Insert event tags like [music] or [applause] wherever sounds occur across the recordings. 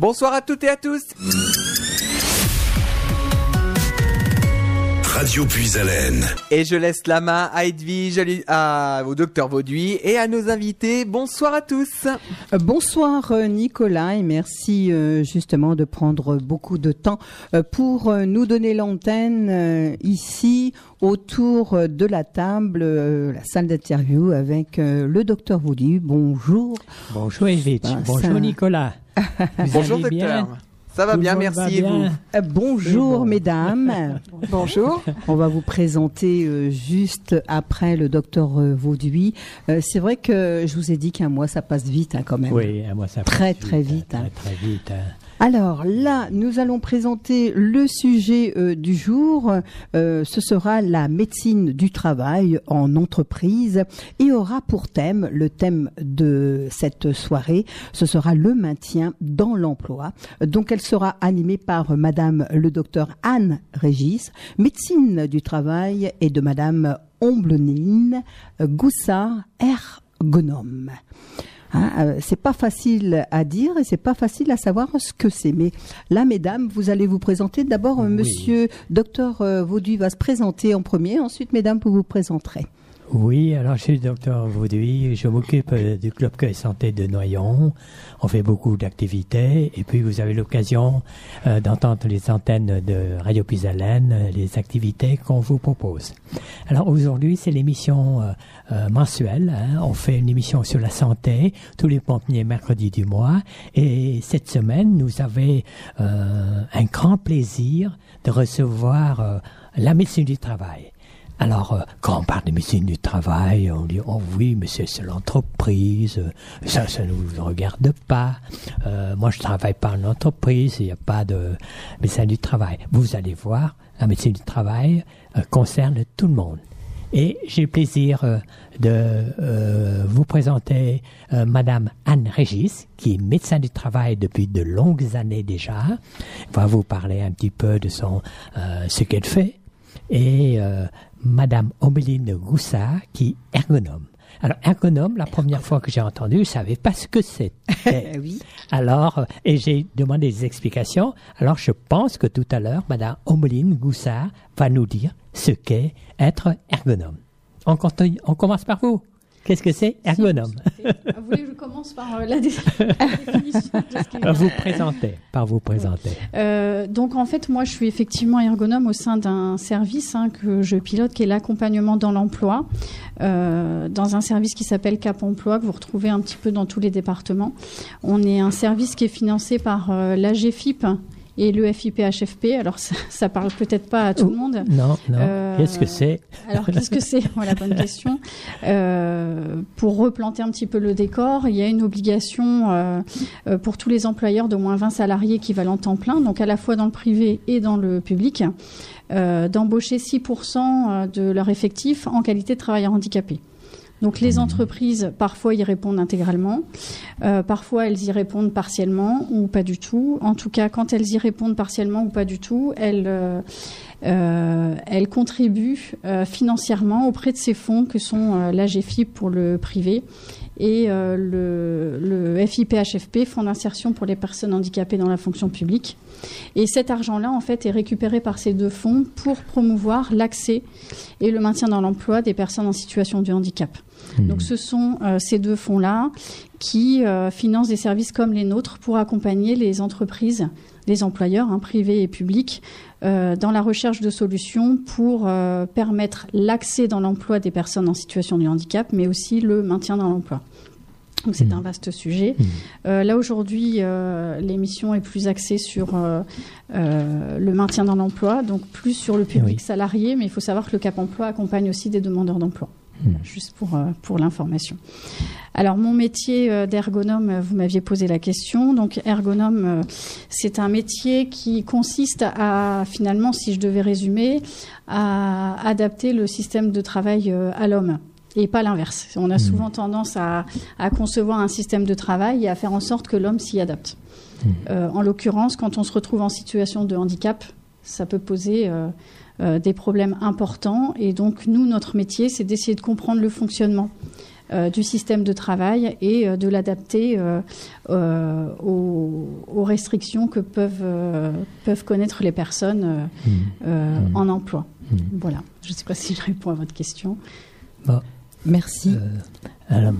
Bonsoir à toutes et à tous. Radio Puis-Haleine. Et je laisse la main à Edwige, à, au docteur Vauduit et à nos invités. Bonsoir à tous. Euh, bonsoir euh, Nicolas et merci euh, justement de prendre beaucoup de temps pour nous donner l'antenne ici autour de la table, la salle d'interview avec le docteur Vauduit. Bonjour. Bonjour Edwige. Ben, bonjour Nicolas. Bonjour docteur. Ça va bien, merci. Et vous euh, bonjour, mesdames. [laughs] bonjour. On va vous présenter euh, juste après le docteur euh, Vauduit. c'est vrai que je vous ai dit qu'un mois, ça passe vite hein, quand même. Oui, un mois, ça passe très, très vite. Hein. Très, très vite. Hein. Alors là, nous allons présenter le sujet euh, du jour. Euh, ce sera la médecine du travail en entreprise et aura pour thème, le thème de cette soirée, ce sera le maintien dans l'emploi. Donc elle sera animée par Madame le docteur Anne Régis, médecine du travail, et de Madame Omblenine Goussard, ergonome. Hein, euh, c'est pas facile à dire et c'est pas facile à savoir ce que c'est. Mais là, mesdames, vous allez vous présenter. D'abord, Monsieur Docteur euh, Vauduit va se présenter en premier. Ensuite, mesdames, vous vous présenterez. Oui, alors je suis le docteur Vauduit, je m'occupe euh, du Club Cueil Santé de Noyon. On fait beaucoup d'activités et puis vous avez l'occasion euh, d'entendre les antennes de Radio Pisalène, euh, les activités qu'on vous propose. Alors aujourd'hui, c'est l'émission mensuelle. Hein. On fait une émission sur la santé tous les premiers mercredis du mois et cette semaine, nous avons un grand plaisir de recevoir la médecine du travail. Alors, euh, quand on parle de médecine du travail, on dit oh oui, mais c'est l'entreprise, ça, ça ne nous regarde pas. Euh, moi, je travaille pas en entreprise, il n'y a pas de médecine du travail. Vous allez voir, la médecine du travail euh, concerne tout le monde. Et j'ai le plaisir de vous présenter Madame Anne Régis, qui est médecin du travail depuis de longues années déjà. va vous parler un petit peu de son ce qu'elle fait et Madame Omeline Goussard, qui est ergonome. Alors, ergonome, la première fois que j'ai entendu, je savais pas ce que c'était. [laughs] oui. Alors, et j'ai demandé des explications. Alors, je pense que tout à l'heure, Madame Omeline Goussard va nous dire ce qu'est être ergonome. On, on commence par vous. Qu'est-ce que c'est? Ergonome Vous voulez que je commence par euh, la, [laughs] définition de ce qu'est Vous [laughs] présentez, par vous présenter. Euh, donc en fait, moi, je suis effectivement ergonome au sein d'un service hein, que je pilote, qui est l'accompagnement dans l'emploi, euh, dans un service qui s'appelle Cap Emploi, que vous retrouvez un petit peu dans tous les départements. On est un service qui est financé par euh, l'AGFIP, et le FIPHFP. Alors, ça, ça parle peut-être pas à tout le monde. Non, non. Euh, qu'est-ce que c'est? Alors, qu'est-ce que c'est? Voilà, bonne [laughs] question. Euh, pour replanter un petit peu le décor, il y a une obligation euh, pour tous les employeurs d'au moins 20 salariés équivalents temps plein, donc à la fois dans le privé et dans le public, d'embaucher 6% euh, de leur effectif en qualité de travailleur handicapé. Donc les entreprises, parfois, y répondent intégralement, euh, parfois elles y répondent partiellement ou pas du tout. En tout cas, quand elles y répondent partiellement ou pas du tout, elles, euh, euh, contribuent financièrement auprès de ces fonds que sont l'AGFIP pour le privé et le, le FIPHFP, Fonds d'insertion pour les personnes handicapées dans la fonction publique. Et cet argent-là, en fait, est récupéré par ces deux fonds pour promouvoir l'accès et le maintien dans l'emploi des personnes en situation de handicap. Mmh. Donc ce sont euh, ces deux fonds-là qui euh, financent des services comme les nôtres pour accompagner les entreprises, les employeurs, hein, privés et publics, euh, dans la recherche de solutions pour permettre l'accès dans l'emploi des personnes en situation de handicap, mais aussi le maintien dans l'emploi. Donc c'est mmh. un vaste sujet. Mmh. Euh, là aujourd'hui, euh, l'émission est plus axée sur euh le maintien dans l'emploi, donc plus sur le public oui. salarié, mais il faut savoir que le Cap Emploi accompagne aussi des demandeurs d'emploi. Mmh. Juste pour, euh, pour l'information. Alors mon métier euh, d'ergonome, vous m'aviez posé la question. Donc ergonome, c'est un métier qui consiste à finalement, si je devais résumer, à adapter le système de travail à l'homme et pas l'inverse. On a mmh. souvent tendance à, à, concevoir un système de travail et à faire en sorte que l'homme s'y adapte. Mmh. Euh, en l'occurrence, quand on se retrouve en situation de handicap, ça peut poser euh, euh, des problèmes importants. Et donc, nous, notre métier, c'est d'essayer de comprendre le fonctionnement du système de travail et de l'adapter aux, aux, restrictions que peuvent, peuvent connaître les personnes mmh. en emploi. Mmh. Voilà, je ne sais pas si je réponds à votre question. Merci. alors,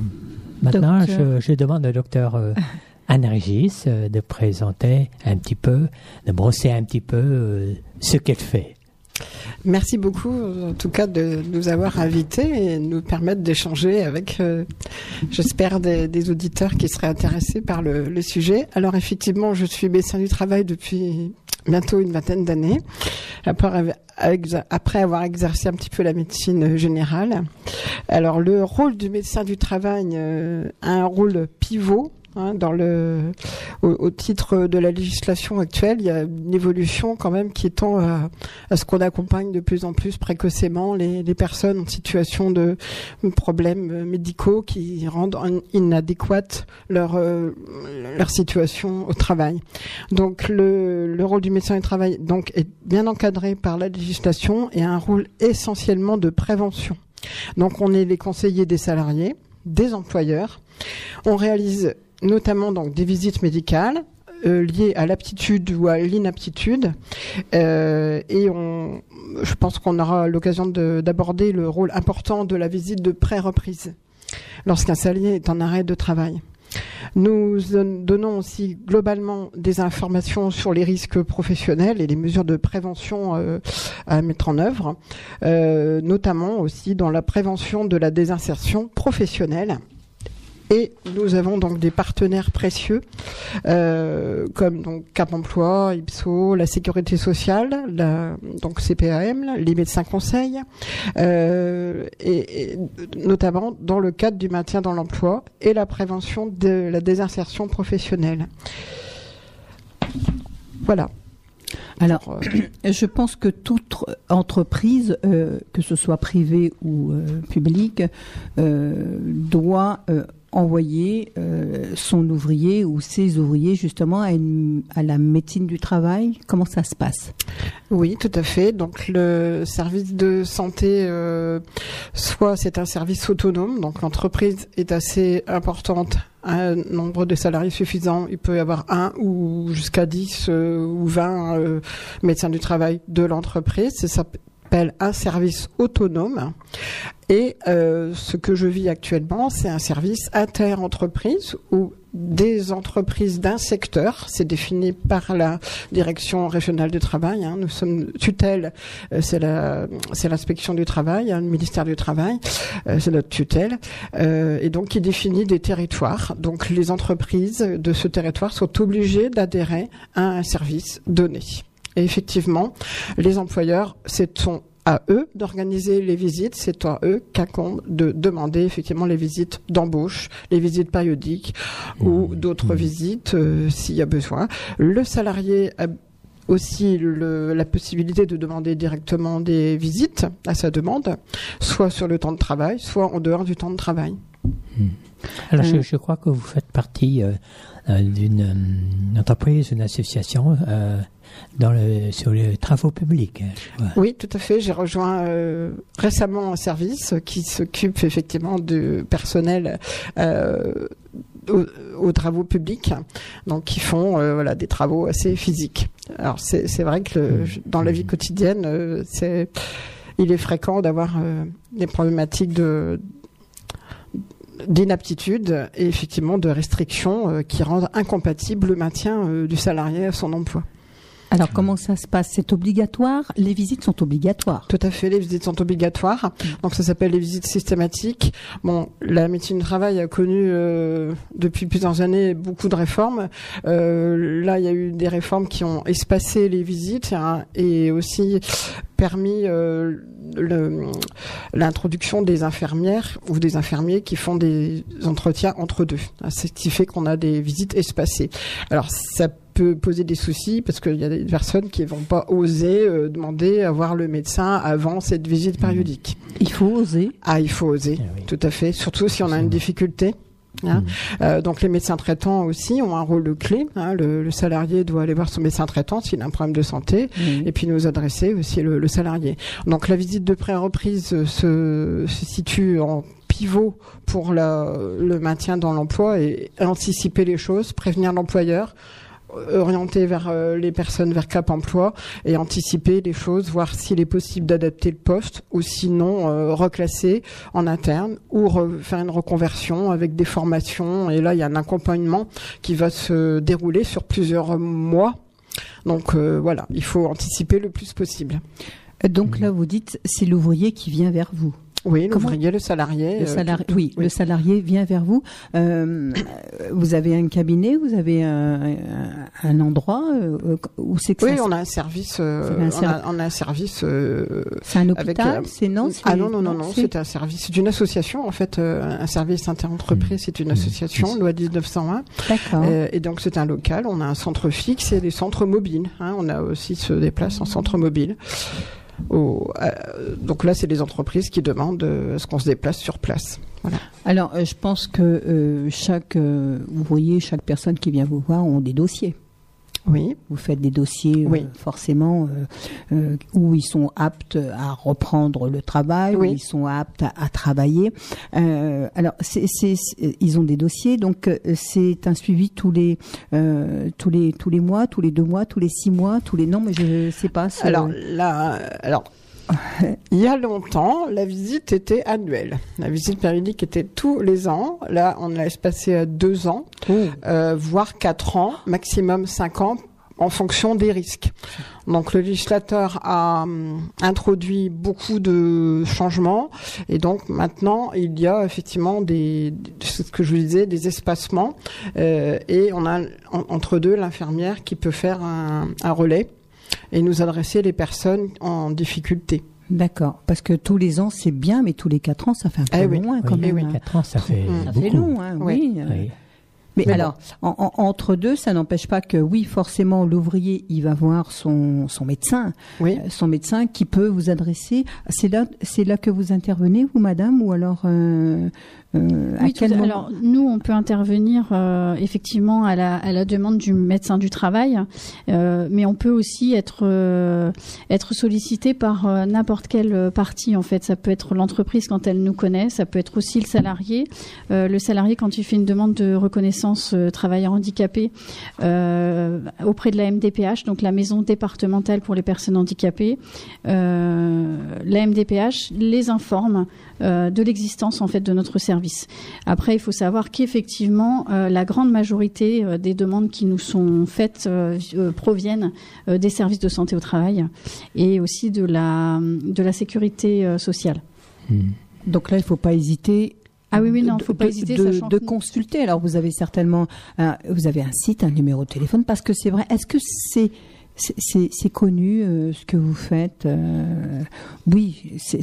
maintenant, je, je, demande au docteur [laughs] euh, de présenter un petit peu, de brosser un petit peu euh, ce qu'elle fait. Merci beaucoup, en tout cas, de nous avoir invités et nous permettre d'échanger avec, euh, j'espère, des, auditeurs qui seraient intéressés par le, sujet. Alors, effectivement, je suis médecin du travail depuis bientôt une vingtaine d'années, après, après avoir exercé un petit peu la médecine générale. Alors, le rôle du médecin du travail a un rôle pivot Hein, dans le, au, titre de la législation actuelle, il y a une évolution quand même qui tend à, ce qu'on accompagne de plus en plus précocement les, les, personnes en situation de problèmes médicaux qui rendent inadéquate leur euh, leur situation au travail. Donc le, le rôle du médecin du travail donc est bien encadré par la législation et a un rôle essentiellement de prévention. Donc on est les conseillers des salariés, des employeurs. On réalise notamment donc des visites médicales euh, liées à l'aptitude ou à l'inaptitude. Euh, et je pense qu'on aura l'occasion d'aborder le rôle important de la visite de pré-reprise lorsqu'un salarié est en arrêt de travail. Nous donnons aussi globalement des informations sur les risques professionnels et les mesures de prévention euh, à mettre en œuvre, notamment aussi dans la prévention de la désinsertion professionnelle et nous avons donc des partenaires précieux euh, comme donc Cap Emploi, Ipso, la Sécurité sociale, la, donc CPAM, les médecins conseils, euh, et, notamment dans le cadre du maintien dans l'emploi et la prévention de la désinsertion professionnelle. Voilà. Alors, euh, [clears throat] je pense que toute entreprise, euh, que ce soit privée ou euh, publique, doit envoyer euh, son ouvrier ou ses ouvriers justement à, la médecine du travail. Comment ça se passe? Oui, tout à fait. Donc le service de santé, euh, soit c'est un service autonome, donc l'entreprise est assez importante, un nombre de salariés suffisant, il peut y avoir un ou jusqu'à 10 euh, ou 20 médecins du travail de l'entreprise. S'appelle un service autonome. Et euh, ce que je vis actuellement, c'est un service inter-entreprise où des entreprises d'un secteur, c'est défini par la direction régionale du travail. Hein, nous sommes tutelle, euh, c'est la, c'est l'inspection du travail, hein, le ministère du travail, euh, c'est notre tutelle, euh, et donc qui définit des territoires. Donc les entreprises de ce territoire sont obligées d'adhérer à un service donné. Et effectivement, les employeurs, c'est sont à eux d'organiser les visites, c'est à eux qu'incombe de demander effectivement les visites d'embauche, les visites périodiques ou d'autres mmh. visites euh, s'il y a besoin. Le salarié a aussi le, la possibilité de demander directement des visites à sa demande, soit sur le temps de travail, soit en dehors du temps de travail. Mmh. Alors, je, je, crois que vous faites partie euh, euh d'une entreprise, une association euh, dans le, sur les travaux publics. Hein, oui, tout à fait. J'ai rejoint euh, récemment un service qui s'occupe effectivement du personnel. Euh, aux, travaux publics, donc qui font euh, voilà des travaux assez physiques. Alors c'est vrai que le, mmh. dans la vie quotidienne, euh, c'est il est fréquent d'avoir des problématiques de d'inaptitude et effectivement de restrictions qui rendent incompatible le maintien du salarié à son emploi. Alors comment ça se passe? C'est obligatoire? Les visites sont obligatoires? Tout à fait, les visites sont obligatoires. Donc ça s'appelle les visites systématiques. Bon, la médecine du travail a connu euh, depuis plusieurs années beaucoup de réformes. Euh, là, il y a eu des réformes qui ont espacé les visites hein, et aussi permis euh, l'introduction des infirmières ou des infirmiers qui font des entretiens entre deux. Ce qui fait qu'on a des visites espacées. Alors ça peut poser des soucis parce qu'il y a des personnes qui vont pas oser euh, demander à voir le médecin avant cette visite mmh. périodique. Il faut oser. Ah, il faut oser, eh tout à fait. Surtout si on a une difficulté. Hein. Mmh. Euh, donc les médecins traitants aussi ont un rôle clé. Hein. Le, le, salarié doit aller voir son médecin traitant s'il a un problème de santé, mmh. et puis nous adresser aussi le, le, salarié. Donc la visite de pré-reprise se, se situe en pivot pour le maintien dans l'emploi et anticiper les choses, prévenir l'employeur, orienter vers euh, les personnes vers Cap Emploi et anticiper les choses, voir s'il est possible d'adapter le poste ou sinon euh, reclasser en interne ou faire une reconversion avec des formations. Et là, il y a un accompagnement qui va se dérouler sur plusieurs mois. Donc euh, voilà, il faut anticiper le plus possible. Donc là, vous dites, c'est l'ouvrier qui vient vers vous. Oui, l'ouvrier, le salarié. Le euh, oui, le salarié vient vers vous. Euh, vous avez un cabinet, vous avez un, un endroit euh, où c'est que Oui, on a un service. Euh, on, a, on, a, un service. c'est un hôpital, c'est non Ah non, non, non, non, c'est un service d'une association en fait, un service interentreprise, c'est une mmh. association, loi 1901. D'accord. et donc c'est un local. On a un centre fixe et des centres mobiles. Hein, on a aussi se déplace en centre mobile. Euh, donc là, c'est les entreprises qui demandent euh, ce qu'on se déplace sur place. Alors, euh, je pense que chaque ouvrier, chaque personne qui vient vous voir ont des dossiers. Oui. Vous faites des dossiers euh, forcément euh, euh, où ils sont aptes à reprendre le travail, où ils sont aptes à, travailler. alors, c'est, ils ont des dossiers, donc c'est un suivi tous les tous les tous les mois, tous les deux mois, tous les six mois, tous les non, mais je sais pas. Alors là, alors [laughs] il y a longtemps, la visite était annuelle. La visite périodique était tous les ans. Là, on l'a espacé à deux ans, euh, voire quatre ans, maximum cinq ans, en fonction des risques. Donc le législateur a hum, introduit beaucoup de changements et donc maintenant il y a effectivement des, ce que je vous disais, des espacements euh, et on a entre deux l'infirmière qui peut faire un, un relais et nous adresser les personnes en difficulté. D'accord, parce que tous les ans c'est bien, mais tous les quatre ans ça fait un peu eh loin quand même. Oui, hein. quatre ans ça fait, ça fait long, hein, oui. Mais, alors, entre deux, ça n'empêche pas que, oui, forcément, l'ouvrier, il va voir son, son médecin, oui. Euh, son médecin qui peut vous adresser. C'est là, c'est là que vous intervenez, vous, madame, ou alors euh, euh, oui, alors nous, on peut intervenir euh, effectivement à la, à la, demande du médecin du travail, euh, mais on peut aussi être euh, être sollicité par euh, n'importe quelle partie. En fait, ça peut être l'entreprise quand elle nous connaît, ça peut être aussi le salarié. le salarié quand il fait une demande de reconnaissance travailleur handicapé auprès de la MDPH, donc la maison départementale pour les personnes handicapées, la MDPH les informe de l'existence en fait de notre service après, il faut savoir qu'effectivement, euh, la grande majorité euh, des demandes qui nous sont faites euh, proviennent des services de santé au travail et aussi de la, de la sécurité sociale. Hmm. Donc là, il ne faut pas hésiter ah oui, oui, non, faut pas hésiter. De, de consulter. Alors, vous avez certainement, vous avez un site, un numéro de téléphone, parce que c'est vrai. Est-ce que c'est c'est connu euh, ce que vous faites. Euh, oui, c'est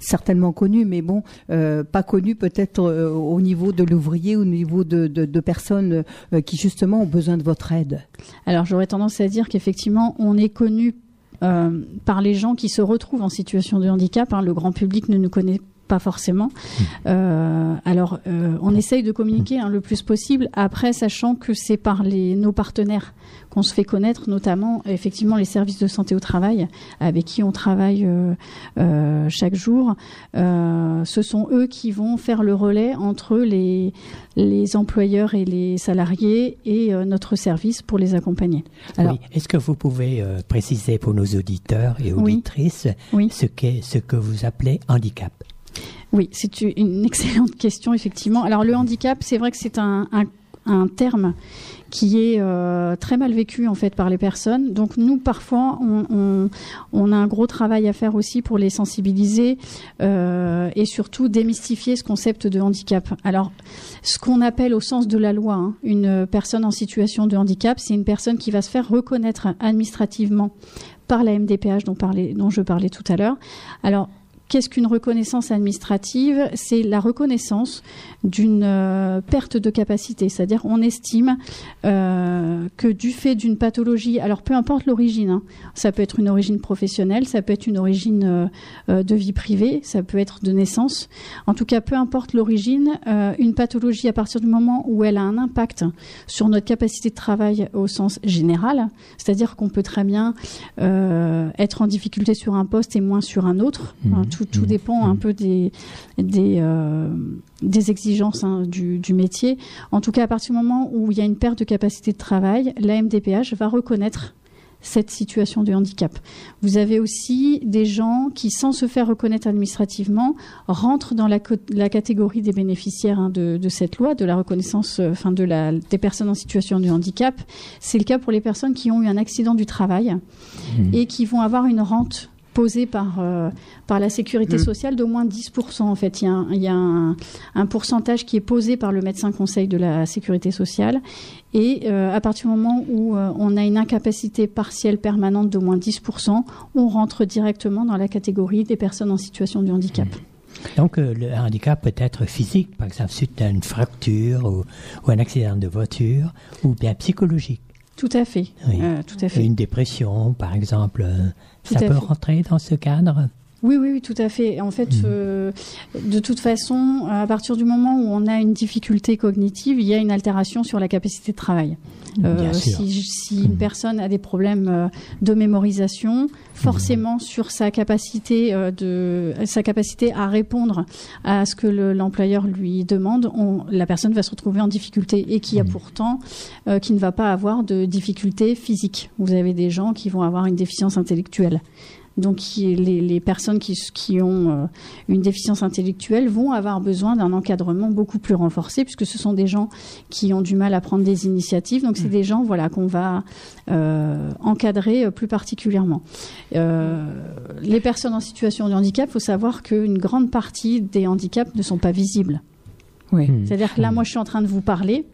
certainement connu, mais bon, euh, pas connu peut-être au niveau de l'ouvrier, au niveau de, personnes qui justement ont besoin de votre aide. Alors j'aurais tendance à dire qu'effectivement, on est connu par les gens qui se retrouvent en situation de handicap. Hein. Le grand public ne nous connaît pas forcément. Mmh. Euh, alors, euh, on essaye de communiquer hein, le plus possible. Après, sachant que c'est par les, nos partenaires qu'on se fait connaître, notamment effectivement les services de santé au travail avec qui on travaille euh, chaque jour. ce sont eux qui vont faire le relais entre les, les employeurs et les salariés et notre service pour les accompagner. Alors, est-ce que vous pouvez préciser pour nos auditeurs et auditrices ce qu'est ce que vous appelez handicap? Oui, c'est une [laughs] excellente question, effectivement. Alors le handicap, c'est vrai que c'est un, terme qui est euh, très mal vécu en fait par les personnes. Donc nous parfois on, a un gros travail à faire aussi pour les sensibiliser euh, et surtout démystifier ce concept de handicap. Alors ce qu'on appelle au sens de la loi hein, une personne en situation de handicap, c'est une personne qui va se faire reconnaître administrativement par la MDPH dont, dont je parlais tout à l'heure. Alors Qu'est-ce qu'une reconnaissance administrative? C'est la reconnaissance d'une euh, perte de capacité, c'est-à-dire on estime euh, que du fait d'une pathologie, alors peu importe l'origine, hein, ça peut être une origine professionnelle, ça peut être une origine euh, de vie privée, ça peut être de naissance, en tout cas peu importe l'origine, une pathologie à partir du moment où elle a un impact sur notre capacité de travail au sens général, c'est-à-dire qu'on peut très bien être en difficulté sur un poste et moins sur un autre, hein, mhm tout, tout dépend un peu des des, euh, des exigences hein, du, du métier. En tout cas, à partir du moment où il y a une perte de capacité de travail, la MDPH va reconnaître cette situation de handicap. Vous avez aussi des gens qui, sans se faire reconnaître administrativement, rentrent dans la, la catégorie des bénéficiaires hein, de, de, cette loi, de la reconnaissance, euh, enfin de la, des personnes en situation de handicap. C'est le cas pour les personnes qui ont eu un accident du travail mmh. et qui vont avoir une rente posée par, euh, par la sécurité mmh. sociale d'au moins 10%. En fait, il y a, un, il y a un, un, pourcentage qui est posé par le médecin conseil de la sécurité sociale. Et euh, à partir du moment où euh, on a une incapacité partielle permanente d'au moins 10%, on rentre directement dans la catégorie des personnes en situation de handicap. Mmh. Donc le handicap peut être physique, par exemple suite à une fracture ou, ou un accident de voiture, ou bien psychologique. Tout à fait. Oui. Euh, tout à fait. Une dépression, par exemple, tout ça peut fait. rentrer dans ce cadre? Oui, oui, oui, tout à fait. En fait, mmh. euh, de toute façon, à partir du moment où on a une difficulté cognitive, il y a une altération sur la capacité de travail. Euh, si, si, une mmh. personne a des problèmes euh, de mémorisation, forcément mmh. sur sa capacité euh, de sa capacité à répondre à ce que l'employeur le, lui demande, on, la personne va se retrouver en difficulté et qui a pourtant euh, qui ne va pas avoir de difficulté physique. Vous avez des gens qui vont avoir une déficience intellectuelle. Donc les, les, personnes qui, qui ont euh, une déficience intellectuelle vont avoir besoin d'un encadrement beaucoup plus renforcé puisque ce sont des gens qui ont du mal à prendre des initiatives. Donc c'est mmh. des gens voilà qu'on va euh, encadrer plus particulièrement. Euh, les personnes en situation de handicap, il faut savoir qu'une grande partie des handicaps ne sont pas visibles. Oui. Mmh. C'est-à-dire que là, moi, je suis en train de vous parler.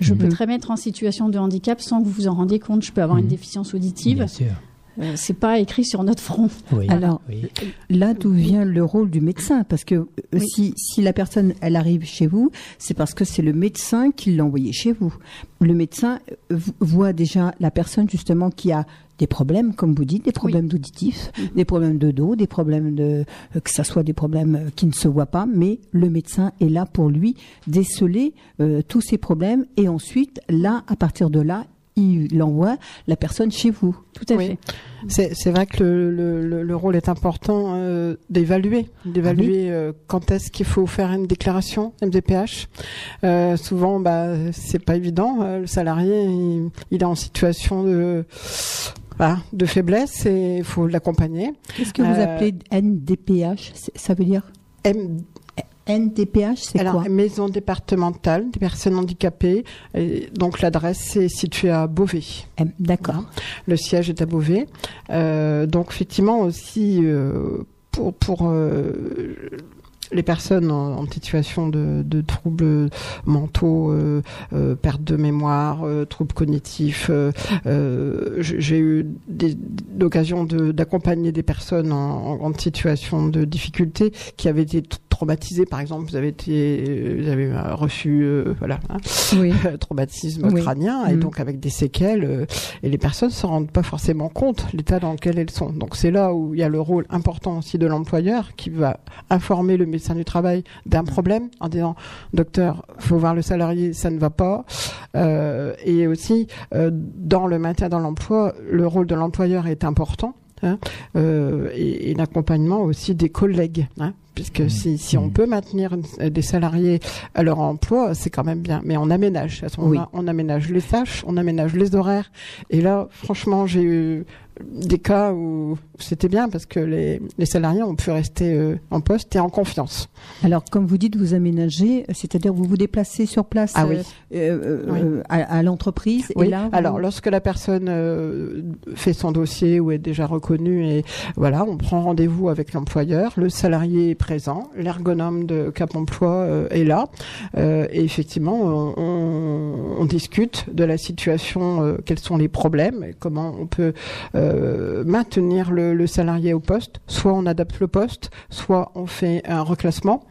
Je mmh. peux très bien être en situation de handicap sans que vous vous en rendiez compte. Je peux avoir une déficience auditive. Bien sûr. Euh, c'est pas écrit sur notre front. Oui, Alors oui. là d'où vient le rôle du médecin parce que oui. si si la personne elle arrive chez vous, c'est parce que c'est le médecin qui l'a envoyé chez vous. Le médecin voit déjà la personne justement qui a des problèmes, comme vous dites, des problèmes oui. auditifs, mmh. des problèmes de dos, des problèmes de que ça soit des problèmes qui ne se voient pas, mais le médecin est là pour lui déceler euh, tous ces problèmes et ensuite là, à partir de là, il envoie la personne chez vous. Tout à oui. fait. C'est vrai que le, le, le, rôle est important euh, d'évaluer, d'évaluer ah oui. euh, quand est-ce qu'il faut faire une déclaration MDPH. Euh, souvent, bah, c'est pas évident. Euh, le salarié, il, il, est en situation de voilà, de faiblesse et il faut l'accompagner. Qu'est-ce que vous appelez NDPH Ça veut dire? M NDPH, c'est quoi? Alors, Maison départementale des personnes handicapées. Et donc l'adresse est située à Beauvais. D'accord. Le siège est à Beauvais. Euh, donc effectivement aussi euh, pour pour euh, les personnes en, en situation de, de, troubles mentaux, euh, euh, perte de mémoire, euh, troubles cognitifs. J'ai eu l'occasion d'accompagner des personnes en, en, situation de difficulté qui avaient été traumatisées. Par exemple, vous avez été, vous avez reçu, euh, voilà, hein, oui. [laughs] traumatisme oui. crânien et mmh. donc avec des séquelles. euh, et les personnes se rendent pas forcément compte l'état dans lequel elles sont. Donc c'est là où il y a le rôle important aussi de l'employeur qui va informer le médecin du travail d'un problème en disant docteur faut voir le salarié ça ne va pas euh, et aussi euh, dans le maintien dans l'emploi le rôle de l'employeur est important hein, euh, et, et l'accompagnement aussi des collègues hein, puisque mmh. si, si on peut maintenir des salariés à leur emploi, c'est quand même bien. Mais on aménage. À ce moment-là, oui. on aménage les tâches, on aménage les horaires. Et là, franchement, j'ai eu des cas où c'était bien parce que les, les, salariés ont pu rester euh, en poste et en confiance. Alors, comme vous dites, vous aménagez, c'est-à-dire vous vous déplacez sur place ah, oui. euh, oui. Euh, à, à l'entreprise. Oui. Et là, vous... Alors, lorsque la personne euh, fait son dossier ou est déjà reconnue, et voilà, on prend rendez-vous avec l'employeur, le salarié est présent, l'ergonome de Cap Emploi est là, et effectivement, on, discute de la situation, quels sont les problèmes, comment on peut euh, maintenir le, le, salarié au poste. Soit on adapte le poste, soit on fait un reclassement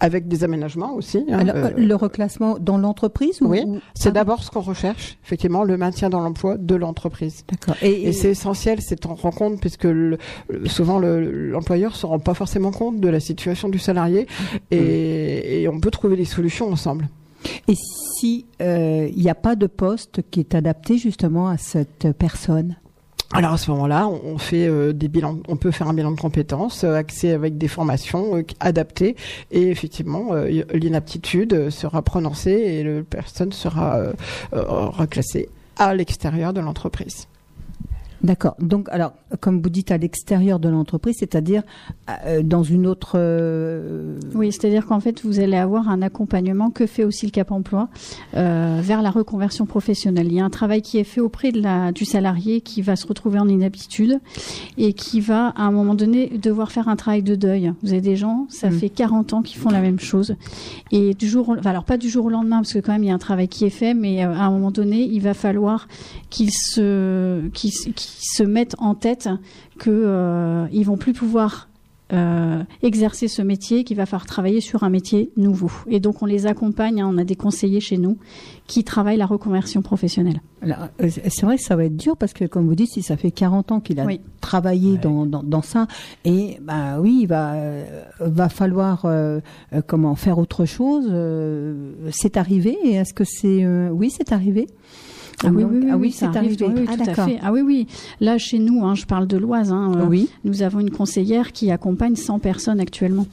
avec des aménagements aussi. Hein, Alors, euh, le reclassement dans l'entreprise Oui, ou... c'est ah, d'abord ce qu'on recherche, effectivement, le maintien dans l'emploi de l'entreprise. D'accord. Et, et, et c'est essentiel, c'est en rend compte, puisque le, souvent l'employeur le, se rend pas forcément compte de la situation du salarié, et, et on peut trouver des solutions ensemble. Et si il euh, n'y a pas de poste qui est adapté justement à cette personne? Alors à ce moment-là, on fait euh, des bilans, on peut faire un bilan de compétences, euh, axé avec des formations euh, adaptées, et effectivement, l'inaptitude sera prononcée et la personne sera reclassée à l'extérieur de l'entreprise. D'accord. Donc, alors, comme vous dites, à l'extérieur de l'entreprise, c'est-à-dire euh, dans une autre. euh, Oui, c'est-à-dire qu'en fait, vous allez avoir un accompagnement que fait aussi le Cap Emploi euh, vers la reconversion professionnelle. Il y a un travail qui est fait auprès de la, du salarié qui va se retrouver en inaptitude et qui va, à un moment donné, devoir faire un travail de deuil. Vous avez des gens, ça Mm. fait 40 ans qu'ils font la même chose. Et du jour, au- enfin, alors pas du jour au lendemain, parce que quand même, il y a un travail qui est fait, mais à un moment donné, il va falloir qu'ils se, qu'ils, se- qu'ils se mettent en tête que euh, ils vont plus pouvoir euh, exercer ce métier, qu'il va falloir travailler sur un métier nouveau. Et donc on les accompagne, hein, on a des conseillers chez nous qui travaillent la reconversion professionnelle. euh, c'est vrai que ça va être dur parce que, comme vous dites, si ça fait 40 ans qu'il a Oui. travaillé Ouais. dans, dans, dans ça, et bah oui, il va, va falloir euh, comment faire autre chose. euh, c'est arrivé. Est-ce que c'est euh, oui, c'est arrivé? Ah oui, oui, oui, ah oui, ça c'est arrivé. oui, oui, ah tout à fait. Ah oui, oui. Là, chez nous, hein, je parle de l'Oise, hein, euh, Oui, nous avons une conseillère qui accompagne 100 personnes actuellement.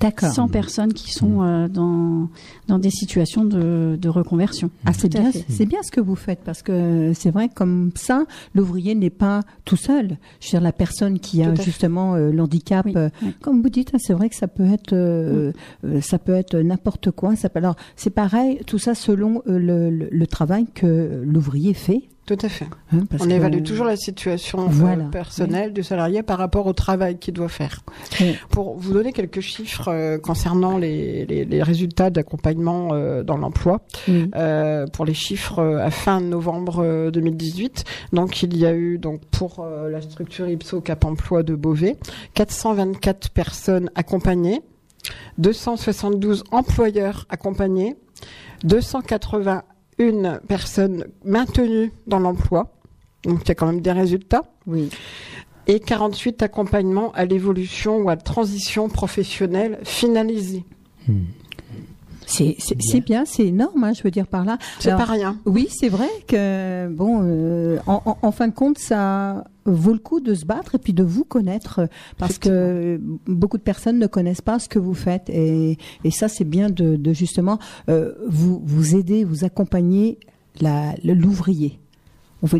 D'accord. 100 personnes qui sont euh, dans, dans des situations de, de reconversion. Ah, c'est bien, c'est bien ce que vous faites parce que c'est vrai comme ça, l'ouvrier n'est pas tout seul. Je veux dire, la personne qui a justement euh, l'handicap, Oui, euh, oui. comme vous dites, hein, c'est vrai que ça peut être, ça peut être n'importe quoi. Ça peut, alors, c'est pareil, tout ça selon le, le, le travail que l'ouvrier fait. Tout à fait. hein, parce On que- évalue toujours la situation euh, Voilà. personnelle du salarié par rapport au travail qu'il doit faire. Oui. Pour vous donner quelques chiffres euh, concernant les, les, les résultats d'accompagnement euh, dans l'emploi, Oui. euh, pour les chiffres à fin novembre euh, 2018. Donc il y a eu donc pour la structure Ipso Cap Emploi de Beauvais 424 personnes accompagnées, 272 employeurs accompagnés, 281 personnes maintenues dans l'emploi. Donc il y a quand même des résultats oui. et 48 accompagnements à l'évolution ou à la transition professionnelle finalisés. Hmm. C'est bien, c'est énorme, hein, je veux dire par là. C'est pas rien. Oui, c'est vrai que bon, euh, en, en- en fin de compte, ça vaut le coup de se battre et puis de vous connaître euh, parce que beaucoup de personnes ne connaissent pas ce que vous faites et, et ça c'est bien de, de justement euh, vous vous aider, vous accompagner l'ouvrier.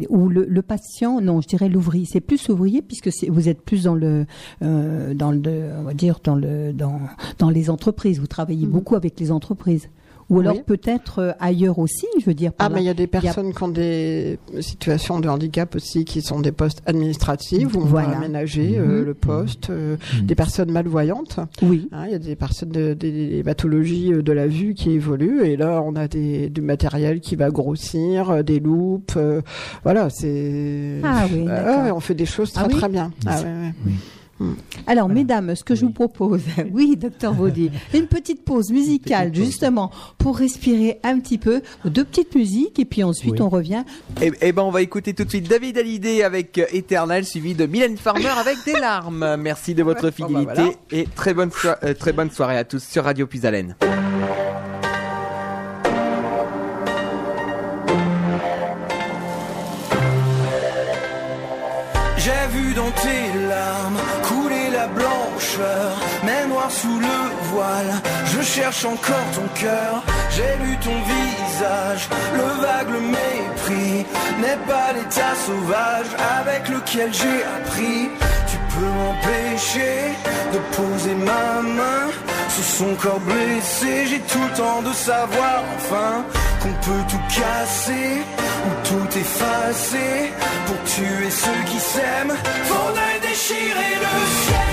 Ou le, le patient, non, je dirais l'ouvrier. C'est plus ouvrier puisque vous êtes plus dans le, euh, dans le, on va dire dans le, dans, dans les entreprises. Vous travaillez Mhm. beaucoup avec les entreprises. Ou alors Oui. peut-être euh, ailleurs aussi, je veux dire. par Ah, là. mais il y a des personnes qui ont des situations de handicap aussi, qui sont des postes administratifs, où on Voilà. va aménager euh, Mhm. le poste, euh, Mhm. des personnes malvoyantes. Oui. Hein, Il y a des personnes, de- des, des pathologies de la vue qui évoluent, et là, on a des, du matériel qui va grossir, des loupes, euh, voilà, c'est... Ah oui, Ah ouais, on fait des choses très Ah oui très bien. Ah ouais, ouais. Alors, mesdames, ce que je vous propose, [laughs] oui, docteur [laughs] Vaudy, une petite pause musicale, petite pause. justement, pour respirer un petit peu, deux petites musiques, et puis ensuite Oui. on revient. Et, eh ben on va écouter tout de suite David Hallyday avec Eternal suivi de Mylène Farmer [laughs] avec des larmes. Merci de votre bon, bah, fidélité voilà. et très bonne, euh, très bonne soirée à tous sur Radio Puisalène. J'ai vu dans tes larmes la blancheur, mais noir sous le voile. Je cherche encore ton cœur, j'ai lu ton visage. Le vague, le mépris n'est pas l'état sauvage avec lequel j'ai appris. Tu peux m'empêcher de poser ma main sur son corps blessé. J'ai tout le temps de savoir enfin qu'on peut tout casser ou tout effacer pour tuer ceux qui s'aiment. Faudrait déchirer le ciel.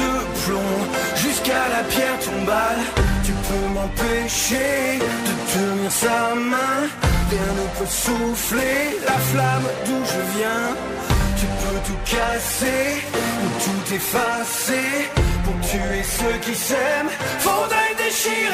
de plomb jusqu'à la pierre tombale. Tu peux m'empêcher de tenir sa main. Rien ne peut souffler la flamme d'où je viens. Tu peux tout casser ou tout effacer pour tuer ceux qui s'aiment. Faudrait déchirer.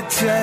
to tell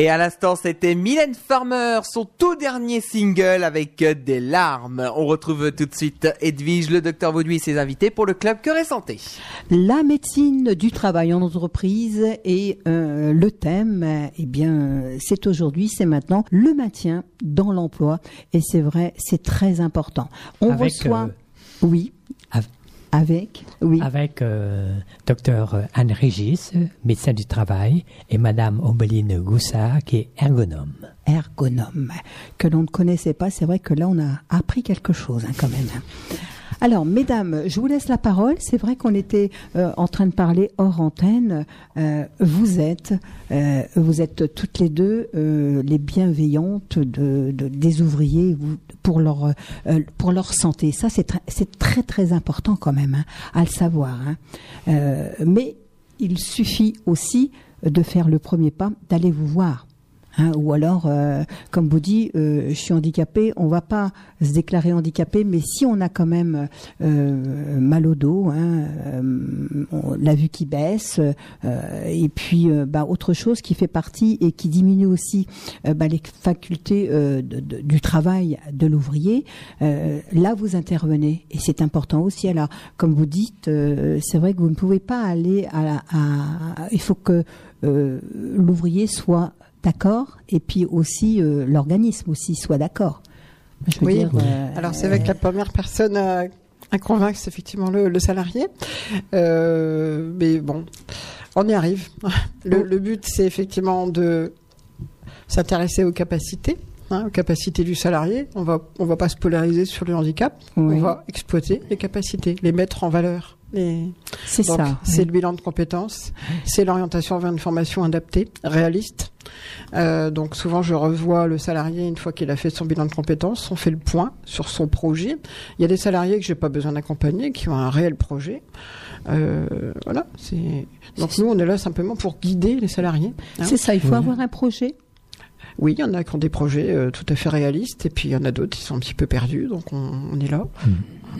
Et à l'instant, c'était Mylène Farmer, son tout dernier single avec euh, des larmes. On retrouve tout de suite Edwige, le docteur Vauduit et ses invités pour le club Cœur et Santé. La médecine du travail en entreprise et euh, le thème, eh bien, c'est aujourd'hui, c'est maintenant le maintien dans l'emploi. Et c'est vrai, c'est très important. On Avec, reçoit, euh, oui, avec, oui, Avec euh, docteur Anne Régis, médecin du travail, et madame Ombeline Goussard, qui est ergonome. ergonome, que l'on ne connaissait pas. C'est vrai que là, on a appris quelque chose hein, quand même. Alors, mesdames, je vous laisse la parole. C'est vrai qu'on était euh, en train de parler hors antenne. Euh, vous êtes, euh, vous êtes toutes les deux les bienveillantes de, de- des ouvriers pour leur santé. Ça, c'est très, très important quand même hein, à le savoir. hein. Mais il suffit aussi de faire le premier pas, d'aller vous voir. Hein, ou alors, euh, comme vous dit, euh, je suis handicapé, on va pas se déclarer handicapé, mais si on a quand même euh, mal au dos, hein, la vue qui baisse, et puis bah, autre chose qui fait partie et qui diminue aussi bah, les facultés du travail de l'ouvrier, là vous intervenez et c'est important aussi. Alors, comme vous dites, c'est vrai que vous ne pouvez pas aller à, il faut que l'ouvrier soit d'accord et puis aussi euh, l'organisme aussi soit d'accord. Je veux Oui. dire, euh, Alors c'est vrai que la première personne à, à convaincre, c'est effectivement le, le salarié. Euh, mais bon, on y arrive. Le, le but, c'est effectivement de s'intéresser aux capacités. hein, aux capacités du salarié, on va on va pas se polariser sur le handicap, oui, on va exploiter les capacités, les mettre en valeur. C'est ça. C'est le bilan de compétences, c'est l'orientation vers une formation adaptée, réaliste. Euh, donc souvent, je revois le salarié une fois qu'il a fait son bilan de compétences. On fait le point sur son projet. Il y a des salariés que j'ai pas besoin d'accompagner, qui ont un réel projet. Euh, voilà. Donc nous, on est là simplement pour guider les salariés. hein. C'est ça, il faut Oui. avoir un projet. Oui, il y en a qui ont des projets euh, tout à fait réalistes, et puis il y en a d'autres qui sont un petit peu perdus. Donc on, on est là.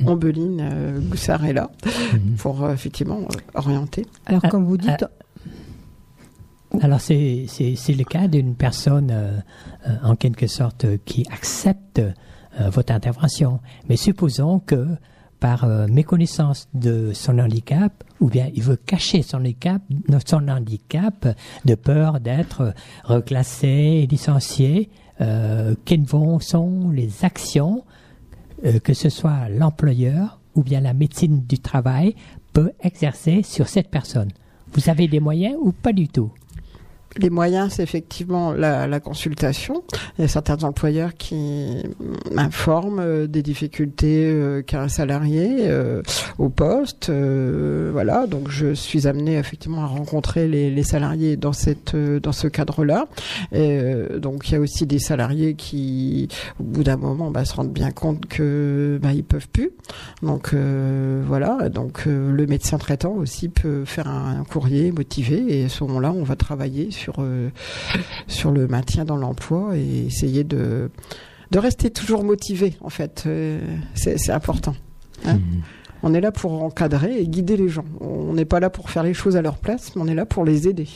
Ombeline euh, Goussard est là pour euh, effectivement euh, orienter. Alors Ah, comme vous dites, Alors c'est c'est c'est le cas d'une personne euh, euh, en quelque sorte euh, qui accepte euh, votre intervention. Mais supposons que par euh, méconnaissance de son handicap, ou bien il veut cacher son handicap, son handicap de peur d'être reclassé, licencié. Euh, quelles vont sont les actions euh, que ce soit l'employeur ou bien la médecine du travail peut exercer sur cette personne. Vous avez des moyens ou pas du tout? Les moyens, c'est effectivement la, consultation. Il y a certains employeurs qui informent euh, des difficultés euh, qu'a un salarié euh, au poste. voilà, donc je suis amenée effectivement à rencontrer les, salariés dans cette dans ce cadre-là. Donc il y a aussi des salariés qui, au bout d'un moment, bah, se rendent bien compte que bah, peuvent plus. Donc voilà, donc le médecin traitant aussi peut faire un, un courrier motivé et à ce moment-là, on va travailler sur euh, sur le maintien dans l'emploi et essayer de de rester toujours motivé. En fait, Euh, c'est important. Hein On est là pour encadrer et guider les gens. On n'est pas là pour faire les choses à leur place, mais on est là pour les aider.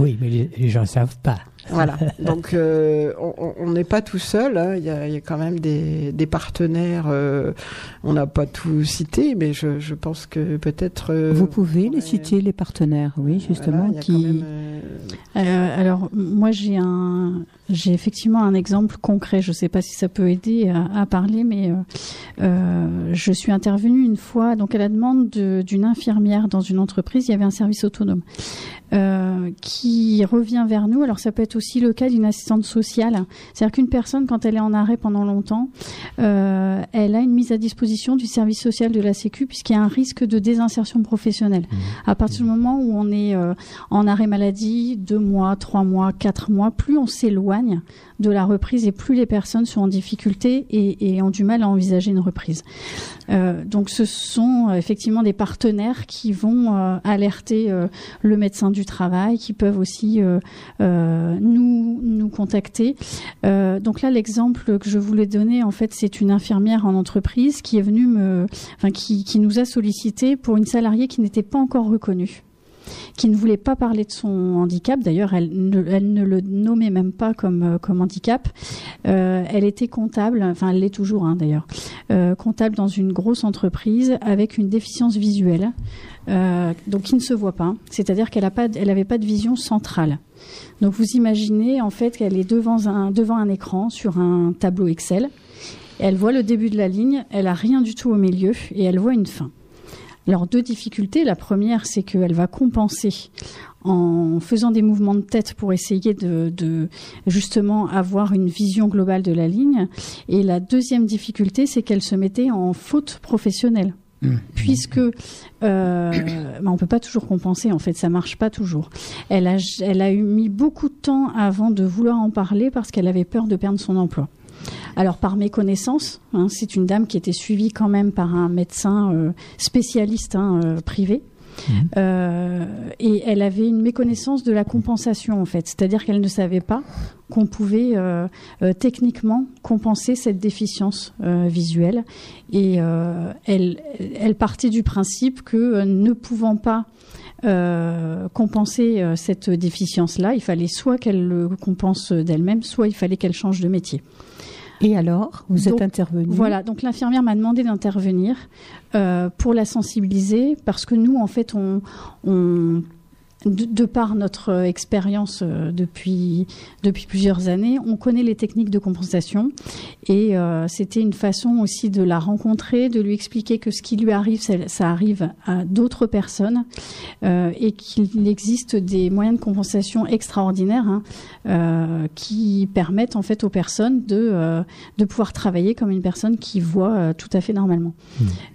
Oui, mais les, les gens ne savent pas. Voilà. [laughs] Donc euh, on- n'est pas tout seul. hein. Il y, y a quand même des, des partenaires. euh, on n'a pas tout cité, mais je, je pense que peut-être. euh, vous pouvez les citer les partenaires, oui, justement, voilà, y a qui. même, euh, Euh, alors moi j'ai un j'ai effectivement un exemple concret. Je ne sais pas si ça peut aider à, à parler, mais euh, euh, je suis intervenue une fois donc à la demande de- d'une infirmière dans une entreprise. Il y avait un service autonome euh, qui revient vers nous. Alors ça peut être aussi le cas d'une assistante sociale. C'est-à-dire qu'une personne quand elle est en arrêt pendant longtemps, elle a une mise à disposition du service social de la Sécu puisqu'il y a un risque de désinsertion professionnelle. À partir du moment où on est en arrêt maladie, deux mois, trois mois, quatre mois, plus on s'éloigne de la reprise et plus les personnes sont en difficulté et, ont du mal à envisager une reprise. Euh, donc ce sont euh, effectivement des partenaires qui vont euh, alerter le médecin du travail, qui peuvent aussi nous, contacter. Donc là, l'exemple que je voulais donner, en fait, c'est une infirmière en entreprise qui, qui nous a sollicité pour une salariée qui n'était pas encore reconnue. Qui ne voulait pas parler de son handicap. D'ailleurs, elle ne, le nommait même pas comme, euh, handicap. Euh, elle était comptable, enfin elle l'est toujours hein, d'ailleurs, euh, comptable dans une grosse entreprise avec une déficience visuelle, donc qui ne se voit pas. C'est-à-dire qu'elle n'avait pas de vision centrale. Donc vous imaginez en fait qu'elle est devant un, devant un écran sur un tableau Excel. Elle voit le début de la ligne, elle a rien du tout au milieu et elle voit une fin. Alors deux difficultés. La première, c'est qu'elle va compenser en faisant des mouvements de tête pour essayer de, de justement avoir une vision globale de la ligne. Et la deuxième difficulté, c'est qu'elle se mettait en faute professionnelle. Puisque euh, bah, on peut pas toujours compenser, en fait, ça marche pas toujours. Elle a, elle a eu mis beaucoup de temps avant de vouloir en parler parce qu'elle avait peur de perdre son emploi. Alors par méconnaissance, hein, c'est une dame qui était suivie quand même par un médecin euh, spécialiste hein, euh, privé. Euh, et elle avait une méconnaissance de la compensation en fait, c'est-à-dire qu'elle ne savait pas qu'on pouvait euh, euh, techniquement compenser cette déficience euh, visuelle. Et elle, elle partait du principe que ne pouvant pas euh, compenser euh, cette déficience-là, il fallait soit qu'elle le compense d'elle-même, soit il fallait qu'elle change de métier. Et alors, vous Donc, êtes intervenu Voilà, donc l'infirmière m'a demandé d'intervenir euh, pour la sensibiliser parce que nous, en fait, on, on de, de par notre euh, expérience euh, depuis depuis plusieurs années, on connaît les techniques de compensation et euh, c'était une façon aussi de la rencontrer, de lui expliquer que ce qui lui arrive, ça, ça arrive à d'autres personnes euh, et qu'il existe des moyens de compensation extraordinaires hein, euh, qui permettent en fait aux personnes de euh, de pouvoir travailler comme une personne qui voit tout à fait normalement.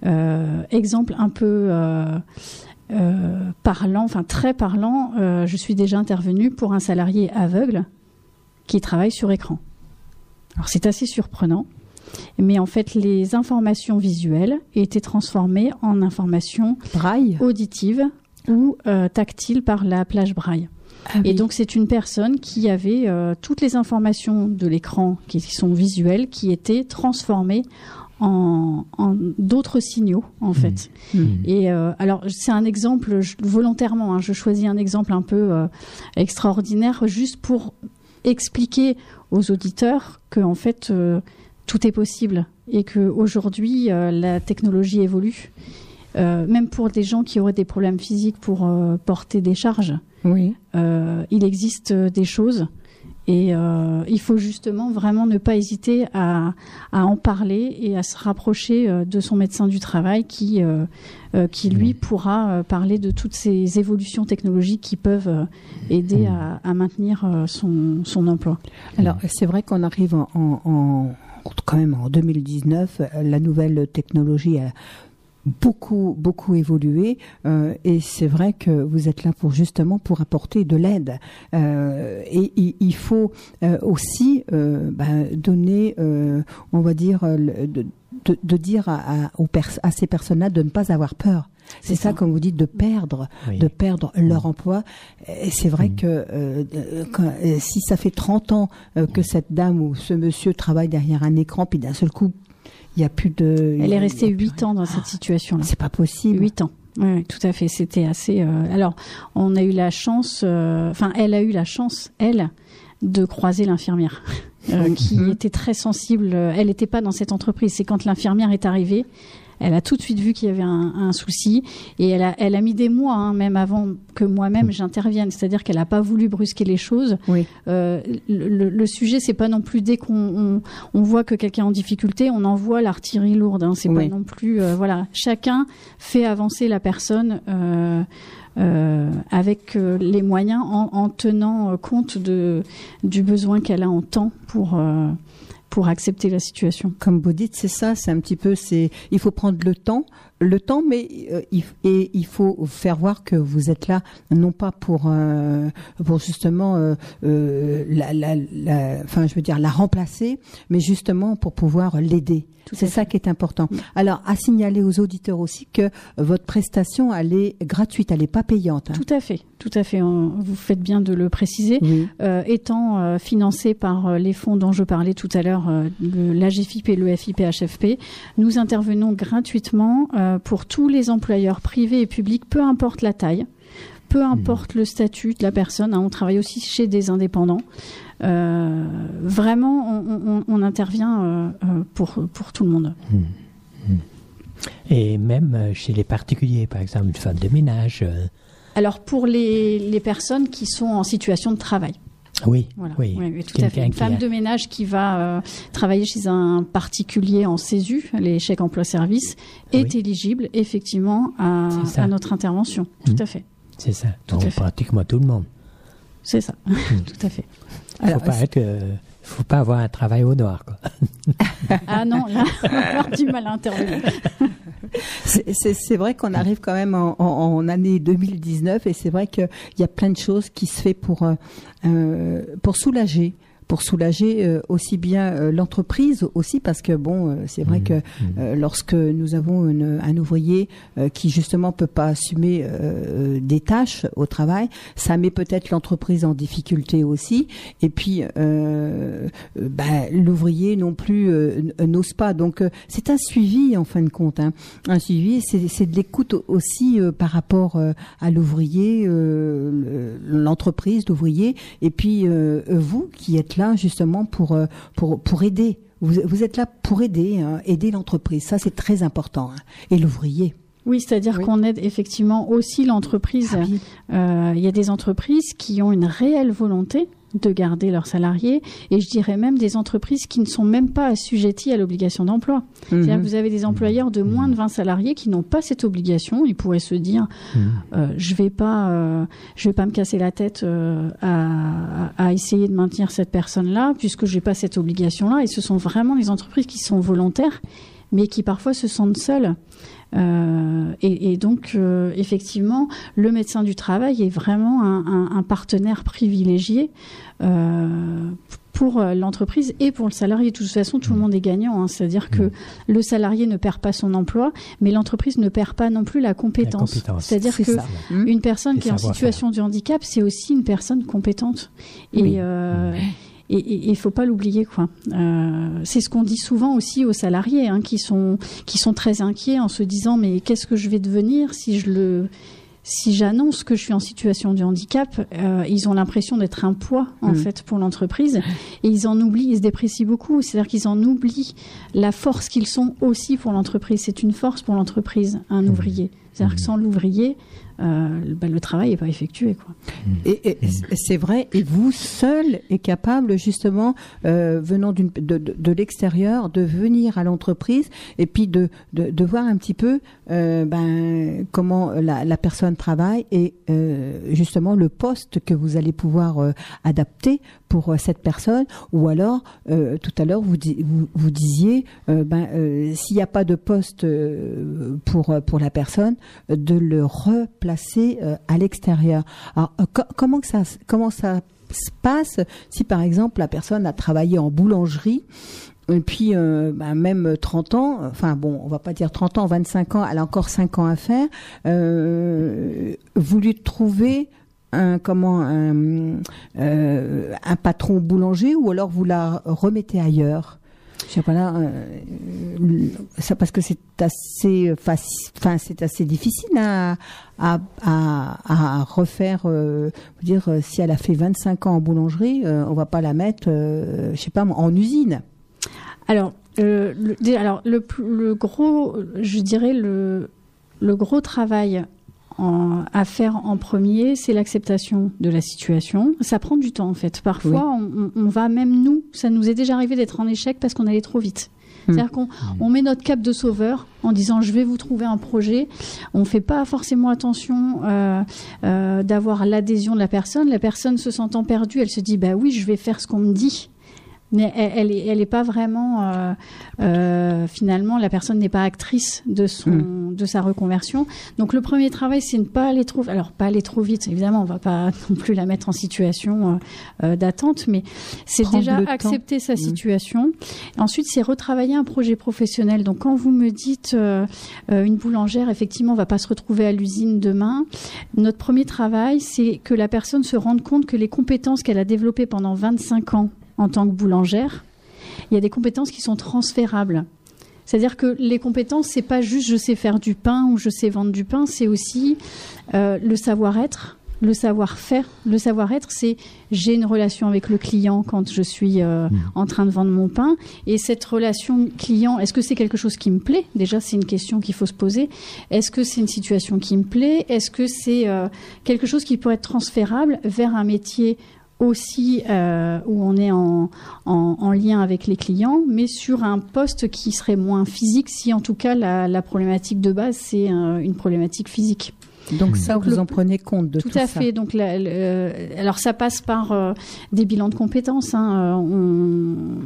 Euh, exemple un peu euh, parlant, enfin très parlant, euh, je suis déjà intervenue pour un salarié aveugle qui travaille sur écran. Alors c'est assez surprenant, mais en fait les informations visuelles étaient transformées en informations Braille auditives ou euh, tactiles par la plage braille. Ah Et donc c'est une personne qui avait euh, toutes les informations de l'écran qui sont visuelles, qui étaient transformées en, en d'autres signaux en fait. Et euh, alors c'est un exemple je- volontairement, hein, je choisis un exemple un peu euh, extraordinaire juste pour expliquer aux auditeurs que en fait euh, tout est possible et que aujourd'hui la technologie évolue. Même pour des gens qui auraient des problèmes physiques pour porter des charges, Oui. il existe des choses et euh, il faut justement vraiment ne pas hésiter à, à en parler et à se rapprocher euh, de son médecin du travail qui, euh, euh, qui lui pourra euh, parler de toutes ces évolutions technologiques qui peuvent aider à, à maintenir son, son emploi. Alors, c'est vrai qu'on arrive en, en- en- quand même en 2019, euh, la nouvelle technologie a beaucoup beaucoup évolué euh, et c'est vrai que vous êtes là pour justement pour apporter de l'aide Euh, et il, il faut euh, aussi euh, ben, donner euh, on va dire euh, le- de, de, de dire à, à, aux pers- à ces personnes-là de ne pas avoir peur c'est ça, ça. comme vous dites, de perdre, Oui. de perdre leur emploi. Et c'est vrai que euh, quand- si ça fait 30 ans euh, que cette dame ou ce monsieur travaille derrière un écran, puis d'un seul coup, il n'y a plus de... Elle est restée huit ans dans cette situation-là. C'est pas possible. Huit ans. Oui, oui, tout à fait. C'était assez. euh, Alors, on a eu la chance. euh, Enfin, elle a eu la chance, elle, de croiser l'infirmière, euh, qui était très sensible. Elle n'était pas dans cette entreprise. C'est quand l'infirmière est arrivée. Elle a tout de suite vu qu'il y avait un, un souci et elle a, elle a mis des mois, hein, même avant que moi-même j'intervienne. C'est-à-dire qu'elle n'a pas voulu brusquer les choses. Oui. Euh, le, le- le sujet, c'est pas non plus dès qu'on on, on voit que quelqu'un est en difficulté, on envoie l'artillerie lourde. Hein, c'est Oui. pas non plus euh, voilà. Chacun fait avancer la personne euh, euh, avec euh, les moyens, en, en tenant euh, compte de du besoin qu'elle a en temps pour euh, pour accepter la situation. Comme vous dites, c'est ça, c'est un petit peu, c'est, il faut prendre le temps, le temps, mais euh, il, et il faut faire voir que vous êtes là, non pas pour, euh, pour justement, euh, euh, la, la, la- enfin, je veux dire, la remplacer, mais justement pour pouvoir l'aider. C'est ça qui est important. Alors, à signaler aux auditeurs aussi que votre prestation, elle est gratuite, elle n'est pas payante. hein. Tout à fait, tout à fait. Vous faites bien de le préciser. Oui. Euh, étant euh, financé par les fonds dont je parlais tout à l'heure, euh, l'AGFIP et le FIP-HFP, nous intervenons gratuitement euh, pour tous les employeurs privés et publics, peu importe la taille, peu importe le statut de la personne. hein, on travaille aussi chez des indépendants. Euh, vraiment, on, on- on intervient euh, euh, pour, pour tout le monde. Et même euh, chez les particuliers, par exemple, une femme de ménage. euh, Alors pour les, les personnes qui sont en situation de travail. Oui, Voilà. oui. Oui, oui, tout à fait. Une femme a- de ménage qui va euh, travailler chez un particulier en CESU, les chèques emploi-service, est Oui. éligible effectivement à, notre intervention. Tout Mhm. à fait. C'est ça. Tout à Donc, fait. pratiquement tout le monde. C'est ça. [laughs] tout à fait. Il Alors, faut pas être, euh, faut pas avoir un travail au noir, quoi. [laughs] Ah non, là, [laughs] on va avoir du mal à intervenir. C'est- vrai qu'on arrive quand même en, en- en année 2019 et c'est vrai qu'il y a plein de choses qui se fait pour euh, pour soulager pour soulager euh, aussi bien euh, l'entreprise aussi parce que bon euh, c'est vrai Mhm. que euh, lorsque nous avons une- un ouvrier euh, qui justement peut pas assumer euh, des tâches au travail ça met peut-être l'entreprise en difficulté aussi et puis euh, ben, l'ouvrier non plus euh, n'ose pas donc euh, c'est un suivi en fin de compte hein. un suivi c'est c'est de l'écoute aussi euh, par rapport euh, à l'ouvrier euh, le- l'entreprise l'ouvrier et puis euh, vous qui êtes là justement pour euh, pour pour aider vous, vous êtes là pour aider hein, aider l'entreprise ça c'est très important hein. et l'ouvrier Oui, c'est-à-dire Oui. qu'on aide effectivement aussi l'entreprise. Ah oui. Euh, Il y a des entreprises qui ont une réelle volonté de garder leurs salariés et je dirais même des entreprises qui ne sont même pas assujetties à l'obligation d'emploi. C'est-à-dire Mhm. que vous avez des employeurs de moins de 20 salariés qui n'ont pas cette obligation. Ils pourraient se dire Mhm. euh, je vais pas euh, je vais pas me casser la tête euh, à, à essayer de maintenir cette personne-là puisque j'ai pas cette obligation-là et ce sont vraiment les entreprises qui sont volontaires mais qui parfois se sentent seules. Euh, et, et donc, euh, effectivement, le médecin du travail est vraiment un, un- un partenaire privilégié euh, pour l'entreprise et pour le salarié. De toute façon, tout le monde est gagnant. hein. C'est-à-dire que le salarié ne perd pas son emploi, mais l'entreprise ne perd pas non plus la compétence. compétence. C'est-à dire C'est que ça. Une personne Et qui est en situation de handicap, c'est aussi une personne compétente. Et Oui. Et il faut pas l'oublier quoi. Euh, c'est ce qu'on dit souvent aussi aux salariés hein, qui sont qui sont très inquiets en se disant mais qu'est-ce que je vais devenir si je le si j'annonce que je suis en situation de handicap, euh, ils ont l'impression d'être un poids en Mm. fait pour l'entreprise et ils en oublient, ils se déprécient beaucoup. C'est-à-dire qu'ils en oublient la force qu'ils sont aussi pour l'entreprise. C'est une force pour l'entreprise, un ouvrier. C'est-à-dire que sans l'ouvrier, euh, ben, le travail n'est pas effectué. Quoi. Et, et c'est vrai, et vous seul est capable justement, euh, venant d'une- de, de, de l'extérieur, de venir à l'entreprise et puis de, de, de voir un petit peu euh, ben, comment la, la personne travaille et euh, justement le poste que vous allez pouvoir euh, adapter pour euh, cette personne. Ou alors, euh, tout à l'heure, vous, vous, vous disiez, euh, ben, euh, s'il n'y a pas de poste euh, pour, pour la personne, euh, de le replacer euh, à l'extérieur. Alors, euh, co- comment, que ça, comment ça se passe si, par exemple, la personne a travaillé en boulangerie et puis, euh, ben, même 30 ans, enfin bon, on va pas dire 30 ans, 25 ans, elle a encore 5 ans à faire, euh, vous lui trouvez un comment un, euh, un patron boulanger ou alors vous la remettez ailleurs? Je euh, ça parce que c'est assez facile enfin c'est assez difficile à à, à, à refaire euh, dire si elle a fait 25 ans en boulangerie on va pas la mettre je sais pas en usine. Alors, alors le, le gros, je dirais le, le gros travail en- à faire en premier, c'est l'acceptation de la situation. Ça prend du temps en fait. Parfois, on, on- on va même nous, ça nous est déjà arrivé d'être en échec parce qu'on allait trop vite. C'est-à-dire qu'on on met notre cap de sauveur en disant je vais vous trouver un projet. On fait pas forcément attention euh, euh, d'avoir l'adhésion de la personne. La personne se sentant perdue, elle se dit bah oui, je vais faire ce qu'on me dit. Mais elle, elle est, elle est pas vraiment euh, euh, finalement la personne n'est pas actrice de son de sa reconversion. Donc le premier travail c'est ne pas aller trop alors pas aller trop vite évidemment on va pas [laughs] non plus la mettre en situation euh, euh, d'attente mais c'est déjà temps. accepter sa Mhm. situation. Ensuite c'est retravailler un projet professionnel. Donc quand vous me dites euh, euh, une boulangère effectivement va pas se retrouver à l'usine demain, notre premier travail c'est que la personne se rende compte que les compétences qu'elle a développées pendant 25 ans en tant que boulangère, il y a des compétences qui sont transférables. C'est-à-dire que les compétences, c'est pas juste je sais faire du pain ou je sais vendre du pain, c'est aussi euh, le savoir-être, le savoir-faire, le savoir-être, c'est j'ai une relation avec le client quand je suis euh, en train de vendre mon pain. Et cette relation client, est-ce que c'est quelque chose qui me plaît? Déjà, c'est une question qu'il faut se poser. Est-ce que c'est une situation qui me plaît? Est-ce que c'est euh, quelque chose qui pourrait être transférable vers un métier aussi euh, où on est en, en, en lien avec les clients, mais sur un poste qui serait moins physique, si en tout cas la, la problématique de base c'est euh, une problématique physique. Donc ça, Donc vous le- en prenez compte de Tout, tout, à ça. fait. Donc, la- le- alors ça passe par euh, des bilans de compétences. hein. Euh,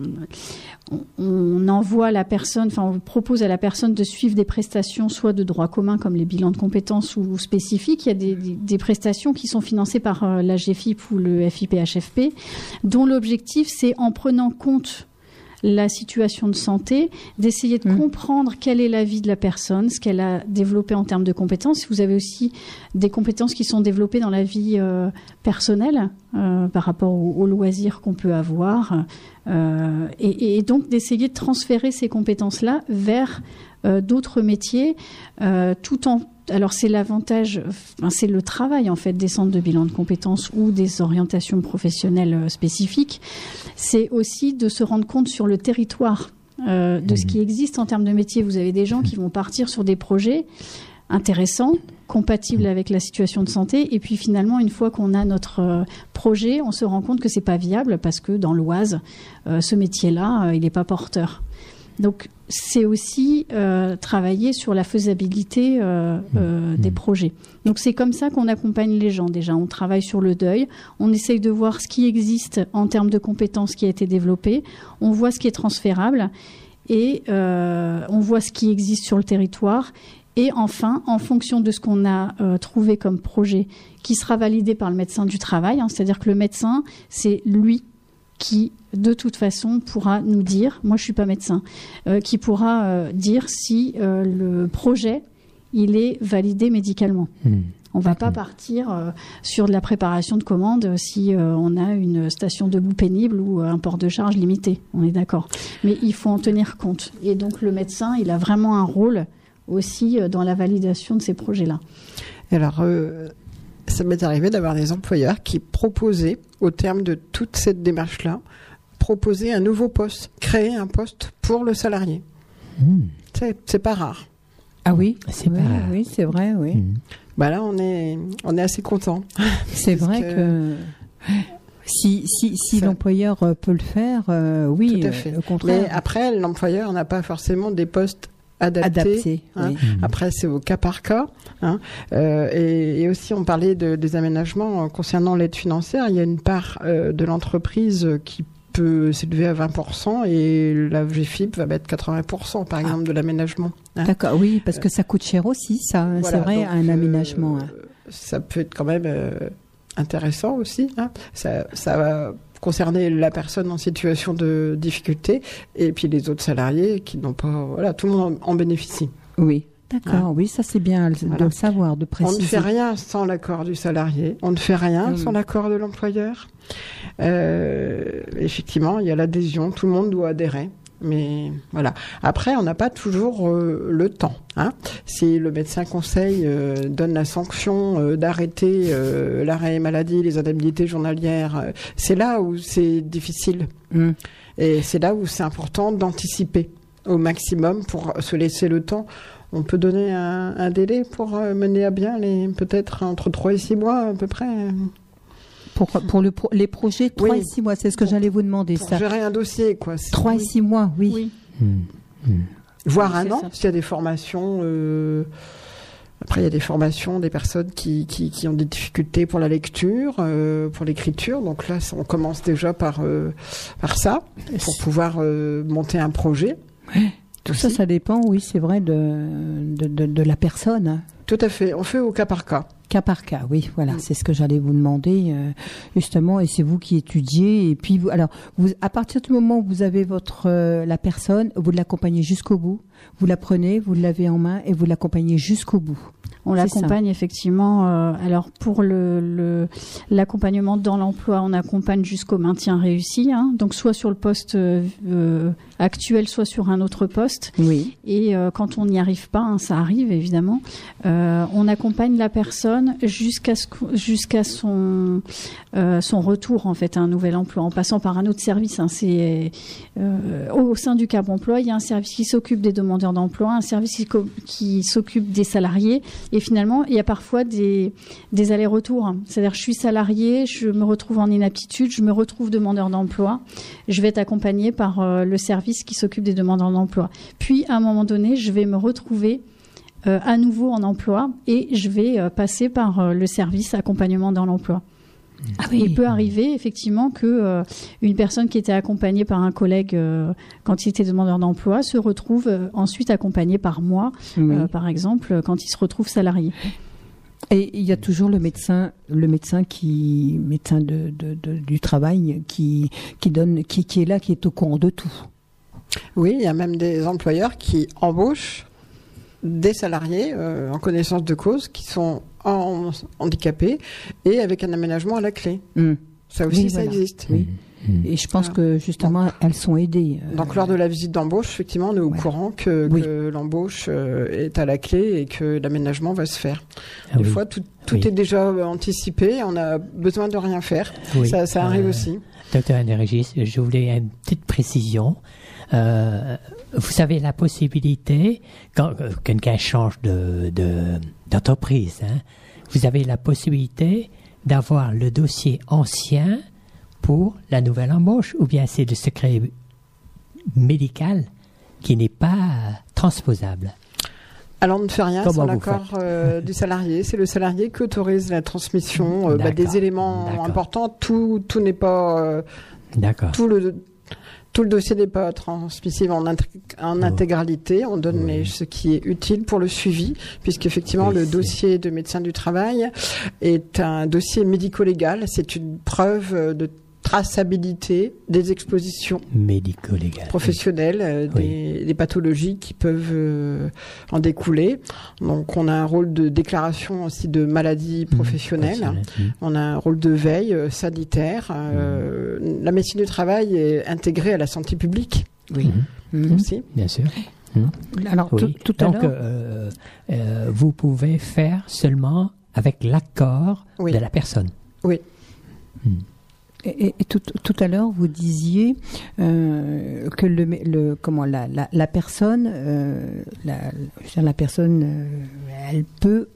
On, on, on envoie la personne, enfin, on propose à la personne de suivre des prestations, soit de droit commun comme les bilans de compétences ou spécifiques. Il y a des, des- des prestations qui sont financées par euh, la GFIP ou le FIPHFP, dont l'objectif c'est en prenant compte la situation de santé, d'essayer de Mm. comprendre quelle est la vie de la personne, ce qu'elle a développé en termes de compétences. Vous avez aussi des compétences qui sont développées dans la vie euh, personnelle euh, par rapport aux, aux loisirs qu'on peut avoir, euh, et, et donc d'essayer de transférer ces compétences-là vers d'autres métiers, euh, tout en alors c'est l'avantage, c'est le travail en fait des centres de bilan de compétences ou des orientations professionnelles euh, spécifiques. C'est aussi de se rendre compte sur le territoire euh, de ce qui existe en termes de métier. Vous avez des gens qui vont partir sur des projets intéressants, compatibles avec la situation de santé, et puis finalement, une fois qu'on a notre euh, projet, on se rend compte que c'est pas viable parce que dans l'Oise, euh, ce métier-là, euh, il n'est pas porteur. Donc, c'est aussi euh, travailler sur la faisabilité euh, euh, des projets. Donc, c'est comme ça qu'on accompagne les gens. Déjà, on travaille sur le deuil, on essaye de voir ce qui existe en termes de compétences qui a été développé, on voit ce qui est transférable et on voit ce qui existe sur le territoire. Et enfin, en fonction de ce qu'on a trouvé comme projet, qui sera validé par le médecin du travail, hein, c'est-à-dire que le médecin, c'est lui qui, de toute façon, pourra nous dire, moi je suis pas médecin, euh, qui pourra euh, dire si euh, le projet il est validé médicalement. Hmm. On va pas partir euh, sur de la préparation de commandes euh, si euh, on a une station debout pénible ou un port de charge limité. On est d'accord. Mais il faut en tenir compte. Et donc le médecin, il a vraiment un rôle aussi euh, dans la validation de ces projets-là. Et alors, euh, ça m'est arrivé d'avoir des employeurs qui proposaient, au terme de toute cette démarche-là, proposer un nouveau poste, créer un poste pour le salarié. Hmm. C'est pas rare. Ah oui, C'est oui, c'est vrai, oui. Hmm. Bah là, on est, on est assez content. C'est vrai que- que, si, si, si l'employeur euh, peut le faire, euh, oui, Tout à euh, fait. au contraire, Mais après, l'employeur n'a pas forcément des postes adapté. hein. oui. Hmm. Après, c'est au cas par cas. hein. Euh, et, et aussi, on parlait de, des aménagements euh, concernant l'aide financière. Il y a une part euh, de l'entreprise qui peut s'élever à 20% et la GFIP va mettre 80% par exemple de l'aménagement. hein. D'accord, oui, parce que ça coûte cher aussi, ça. Voilà, c'est vrai, donc, un aménagement. Ça peut être quand même intéressant aussi. hein. Ça, ça va concerner la personne en situation de difficulté et puis les autres salariés qui n'ont pas. Voilà, tout le monde en en bénéficie. Oui, d'accord, oui, ça c'est bien de Voilà. le savoir, de On préciser. ne fait rien sans l'accord du salarié. On ne fait rien Mm. sans l'accord de l'employeur. Euh, effectivement, il y a l'adhésion. Tout le monde doit adhérer. Mais voilà. Après, on n'a pas toujours euh, le temps. Hein. Si le médecin conseil euh, donne la sanction euh, d'arrêter l'arrêt maladie, les indemnités journalières, c'est là où c'est difficile. Mm. Et c'est là où c'est important d'anticiper au maximum pour se laisser le temps. On peut donner un, un délai pour mener à bien les peut-être entre 3 et 6 mois à peu près Pour, pour le pro- les projets, 3 Oui. et 6 mois, c'est ce que j'allais vous demander, pour ça. gérer un dossier quoi. C'est- 3 et 6 mois, oui. Oui. Hmm. voire Oui, un an s'il y a des formations euh, après il y a des formations des personnes qui, qui, qui ont des difficultés pour la lecture euh, pour l'écriture donc là on commence déjà par euh, par ça pour pouvoir euh, monter un projet Tout ça, ça dépend, oui, c'est vrai, de, de, de, de la personne. hein. tout à fait on fait au cas par cas Cas par cas, oui, voilà, c'est ce que j'allais vous demander euh, justement, et c'est vous qui étudiez. Et puis, vous, alors, vous, à partir du moment où vous avez votre euh, la personne, vous l'accompagnez jusqu'au bout. Vous la prenez, vous l'avez en main et vous l'accompagnez jusqu'au bout. On l'accompagne effectivement. euh, alors pour le l'accompagnement dans l'emploi, on accompagne jusqu'au maintien réussi. hein. donc soit sur le poste actuel soit sur un autre poste. Oui. Et euh, quand on n'y arrive pas, hein, ça arrive évidemment, euh, on accompagne la personne jusqu'à jusqu'à son euh, son retour en fait à un nouvel emploi, en passant par un autre service. hein. C'est au sein du Cap Emploi, il y a un service qui s'occupe des demandeurs d'emploi, un service qui, s'occupe des salariés, et finalement il y a parfois des des allers-retours. hein. C'est-à-dire je suis salarié, je me retrouve en inaptitude, je me retrouve demandeur d'emploi, je vais être accompagné par le service qui s'occupe des demandeurs d'emploi. Puis à un moment donné, je vais me retrouver euh, à nouveau en emploi et je vais euh, passer par euh, le service accompagnement dans l'emploi. Ah Il peut arriver effectivement que une personne qui était accompagnée par un collègue quand il était demandeur d'emploi se retrouve ensuite accompagnée par moi, Oui. par exemple, quand il se retrouve salarié. Et il y a toujours le médecin, le médecin qui, médecin de, de- de- du travail, qui, qui donne, qui, qui est là, qui est au courant de tout. Oui, il y a même des employeurs qui embauchent des salariés euh, en connaissance de cause qui sont en- handicapés et avec un aménagement à la clé. Hmm. Ça aussi, Oui, ça voilà. existe. Oui. Et je pense Ah. que justement, elles sont aidées. euh, Donc lors de la visite d'embauche, effectivement, on est au Ouais. courant que, Oui. que l'embauche euh, est à la clé et que l'aménagement va se faire. Ah Des oui. fois, tout, tout Oui. est déjà anticipé, on a besoin de rien faire. Oui. Ça, ça arrive Euh, aussi. Docteur Energis, je voulais une petite précision. Euh, vous avez la possibilité, quand euh, quelqu'un change de, de- d'entreprise, hein, vous avez la possibilité d'avoir le dossier ancien pour la nouvelle embauche, ou bien c'est le secret médical qui n'est pas transposable. Alors on ne fait rien Comment sans l'accord euh, du salarié. C'est le salarié qui autorise la transmission euh, bah, des éléments importants. Tout, tout n'est pas euh, D'accord. tout le tout le dossier n'est pas transmissible en, Oh. intégralité. On donne Oui. les- ce qui est utile pour le suivi, puisqu'effectivement Oui, le dossier de médecin du travail est un dossier médico-légal. C'est une preuve euh, de traçabilité des expositions Médico-légal. professionnelles, euh, Oui. des, des pathologies qui peuvent euh, en découler. Donc on a un rôle de déclaration aussi de maladies Mmh, professionnelles. professionnel. On a un rôle de veille euh, sanitaire. Euh, La médecine du travail est intégrée à la santé publique Oui. Mhm. aussi. Bien sûr. Alors, Oui. tout, tout à l'heure. euh, euh, vous pouvez faire seulement avec l'accord Oui. de la personne. Et, et- et tout, tout à l'heure, vous disiez euh, que le, comment la, la, la personne, euh, la, la personne, euh, elle peut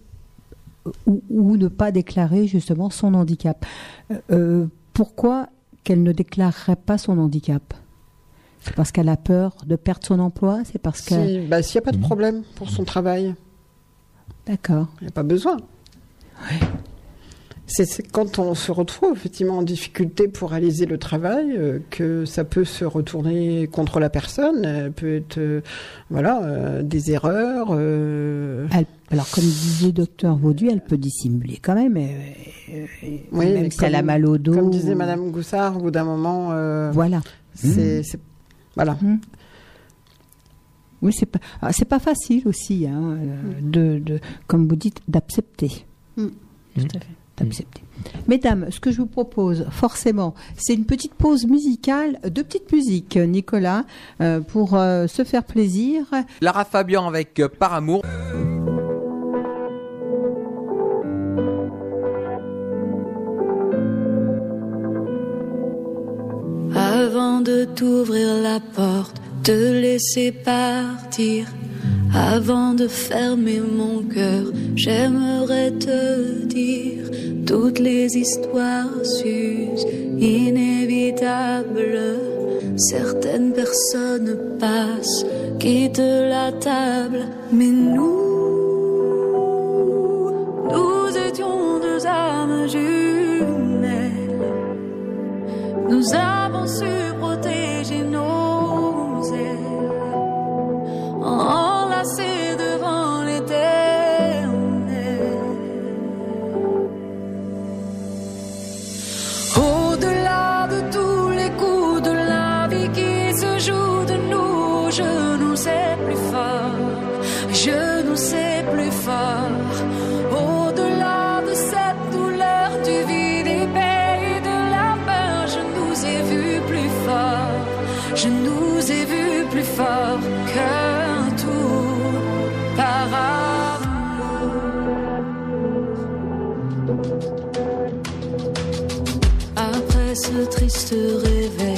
ou, ou ne pas déclarer justement son handicap. Euh, euh, pourquoi qu'elle ne déclarerait pas son handicap? C'est parce qu'elle a peur de perdre son emploi? C'est parce que bah, S'il n'y a pas de Mhm. problème pour son travail, d'accord. il n'y a pas besoin. C'est c'est quand on se retrouve effectivement en difficulté pour réaliser le travail euh, que ça peut se retourner contre la personne. Elle peut être euh, voilà euh, des erreurs. euh, Elle- alors, comme disait docteur Vaudu, elle peut dissimuler quand même, Oui, même si elle a comme- mal au dos. Comme disait ou- Madame Goussard, au bout d'un moment, euh, Voilà. c'est c'est- voilà. Oui, c'est pas, ah, c'est pas facile aussi, hein, de, de, comme vous dites, d'accepter. Mm. Tout à fait. D'accepter. Mesdames, ce que je vous propose, forcément, c'est une petite pause musicale, deux petites musiques, Nicolas, euh, pour euh, se faire plaisir. Lara Fabian avec euh, Par amour. Avant de t'ouvrir la porte, te laisser partir. Avant de fermer mon cœur, j'aimerais te dire toutes les histoires s'usent, inévitables. Certaines personnes passent, quittent la table, mais nous, nous étions deux âmes jumelles. Nous avons su protéger nos ailes, devant Triste réveil,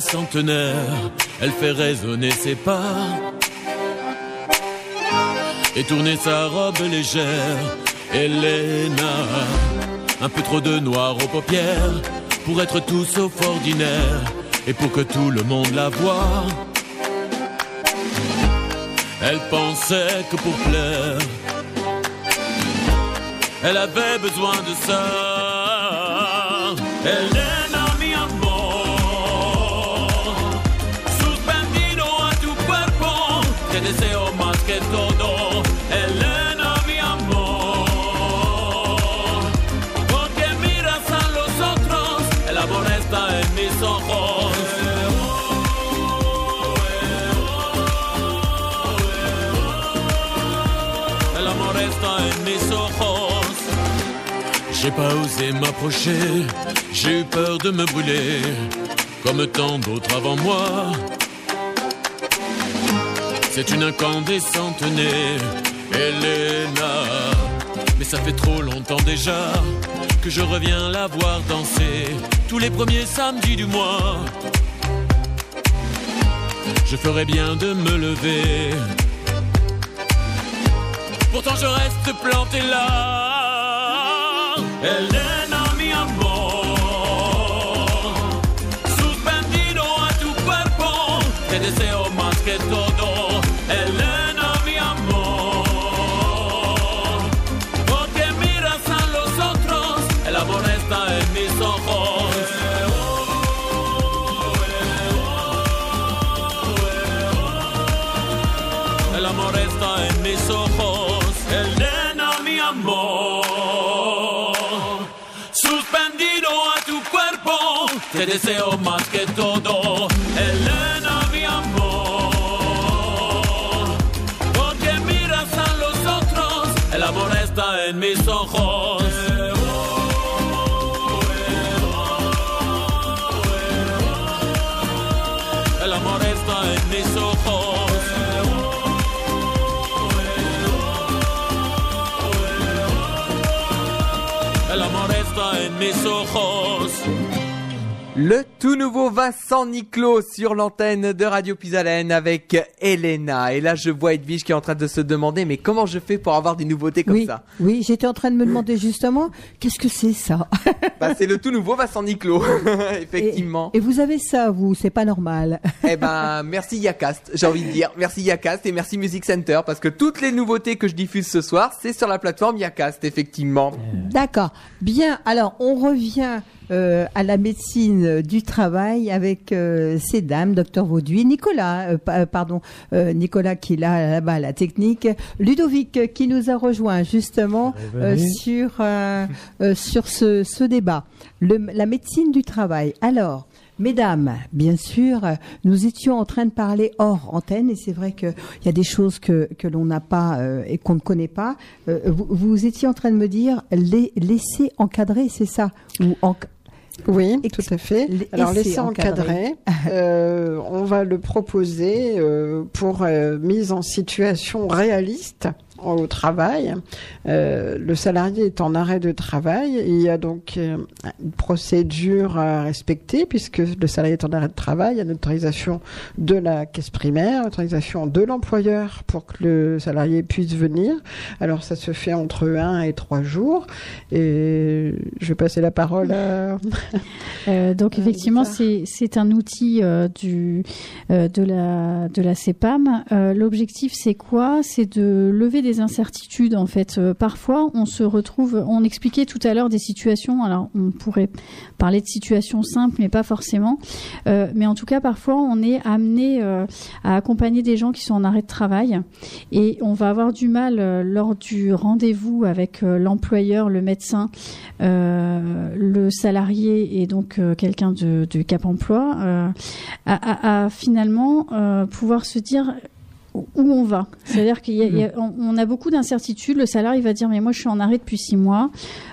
centenaire, elle fait résonner ses pas et tourner sa robe légère. Elena, un peu trop de noir aux paupières pour être tout sauf ordinaire et pour que tout le monde la voie. Elle pensait que pour plaire, elle avait besoin de ça. Elena, deseo más que todo. Elena, mi amor, porque miras a los otros, el amor está en mis ojos. El amor está en mis ojos. J'ai pas osé m'approcher, j'ai eu peur de me brûler, comme tant d'autres avant moi. C'est une incandescente née, Elena. Mais ça fait trop longtemps déjà que je reviens la voir danser tous les premiers samedis du mois. Je ferais bien de me lever. Pourtant je reste planté là. Elena, deseo más que todo. Te deseo más que todo, Elena, mi amor. Porque miras a los otros, el amor está en mis ojos. Le tout nouveau Vincent Niclot sur l'antenne de Radio Pisalène avec Elena. Et là, je vois Edwige qui est en train de se demander, mais comment je fais pour avoir des nouveautés comme oui, ça oui, j'étais en train de me demander justement, qu'est-ce que c'est ça [laughs] Bah, c'est le tout nouveau Vincent Niclot, [laughs] effectivement. Et vous avez ça, vous, c'est pas normal. [laughs] Eh ben, merci Yacast, j'ai envie de dire. Merci Yacast et merci Music Center parce que toutes les nouveautés que je diffuse ce soir, c'est sur la plateforme Yacast, effectivement. D'accord. Bien, alors on revient euh, à la médecine du travail avec euh, ces dames, docteur Vauduit, Nicolas, euh, euh, pardon, euh, Nicolas qui est là là-bas à la technique, Ludovic qui nous a rejoint justement sur sur ce, ce débat, Le- la médecine du travail. Alors. Mesdames, bien sûr, nous étions en train de parler hors antenne et c'est vrai qu'il y a des choses que, que l'on n'a pas euh, et qu'on ne connaît pas. Euh, vous, vous étiez en train de me dire les, laisser encadrer, c'est ça? Ou en- Oui, tout à fait. Alors, essai laisser encadré. encadrer, [laughs] euh, on va le proposer euh, pour euh, mise en situation réaliste au travail. Euh, le salarié est en arrêt de travail. Il y a donc euh, une procédure à respecter puisque le salarié est en arrêt de travail. Il y a une autorisation de la caisse primaire, autorisation de l'employeur pour que le salarié puisse venir. Alors ça se fait entre un et trois jours. Et je vais passer la parole à Euh, donc Euh, effectivement, c'est c'est un outil euh, du euh, de la de la CEPAM. Euh, L'objectif, c'est quoi? C'est de lever des incertitudes. En fait, Euh, parfois, on se retrouve. On expliquait tout à l'heure des situations. Alors, on pourrait parler de situations simples, mais pas forcément. Euh, mais en tout cas, parfois, on est amené euh, à accompagner des gens qui sont en arrêt de travail, et on va avoir du mal lors du rendez-vous avec l'employeur, le médecin, le salarié et donc quelqu'un de, Cap Emploi, à, finalement pouvoir se dire où on va. C'est-à-dire qu'il y a, beaucoup d'incertitudes. Le salarié va dire mais moi je suis en arrêt depuis six mois.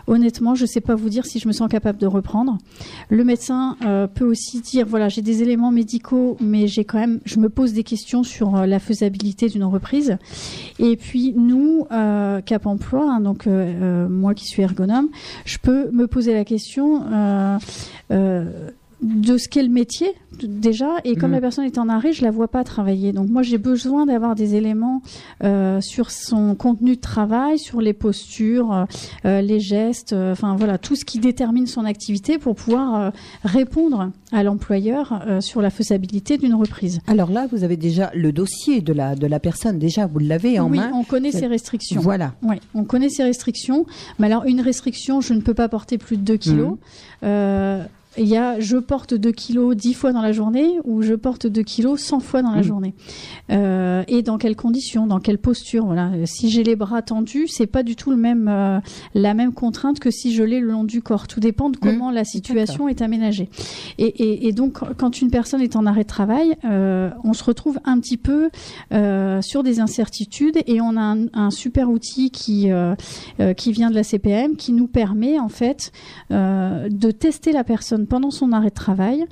Honnêtement, je ne sais pas vous dire si je me sens capable de reprendre. Le médecin euh, peut aussi dire voilà j'ai des éléments médicaux, mais j'ai quand même je me pose des questions sur euh, la faisabilité d'une reprise. Et puis nous euh, Cap Emploi, hein, donc euh, moi qui suis ergonome, je peux me poser la question. De ce qu'est le métier déjà et comme Mhm. la personne est en arrêt je la vois pas travailler donc moi j'ai besoin d'avoir des éléments euh, sur son contenu de travail sur les postures euh, euh, les gestes euh, enfin voilà tout ce qui détermine son activité pour pouvoir répondre à l'employeur sur la faisabilité d'une reprise Alors là, vous avez déjà le dossier de la de la personne. Déjà, vous l'avez en oui main. on connaît ses restrictions Voilà. Oui, on connaît ces restrictions. Mais alors, une restriction, je ne peux pas porter plus de 2 kilos. Mhm. Il y a je porte 2 kilos 10 fois dans la journée ou je porte 2 kilos 100 fois dans la Mhm. journée. Euh, et dans quelles conditions, dans quelle posture. Voilà. Si j'ai les bras tendus, c'est pas du tout le même, euh, la même contrainte que si je l'ai le long du corps. Tout dépend de comment la situation est aménagée. Et, et, et donc, quand une personne est en arrêt de travail, euh, on se retrouve un petit peu sur des incertitudes et on a un, un super outil qui qui vient de la CPM qui nous permet en fait de tester la personne pendant son arrêt de travail.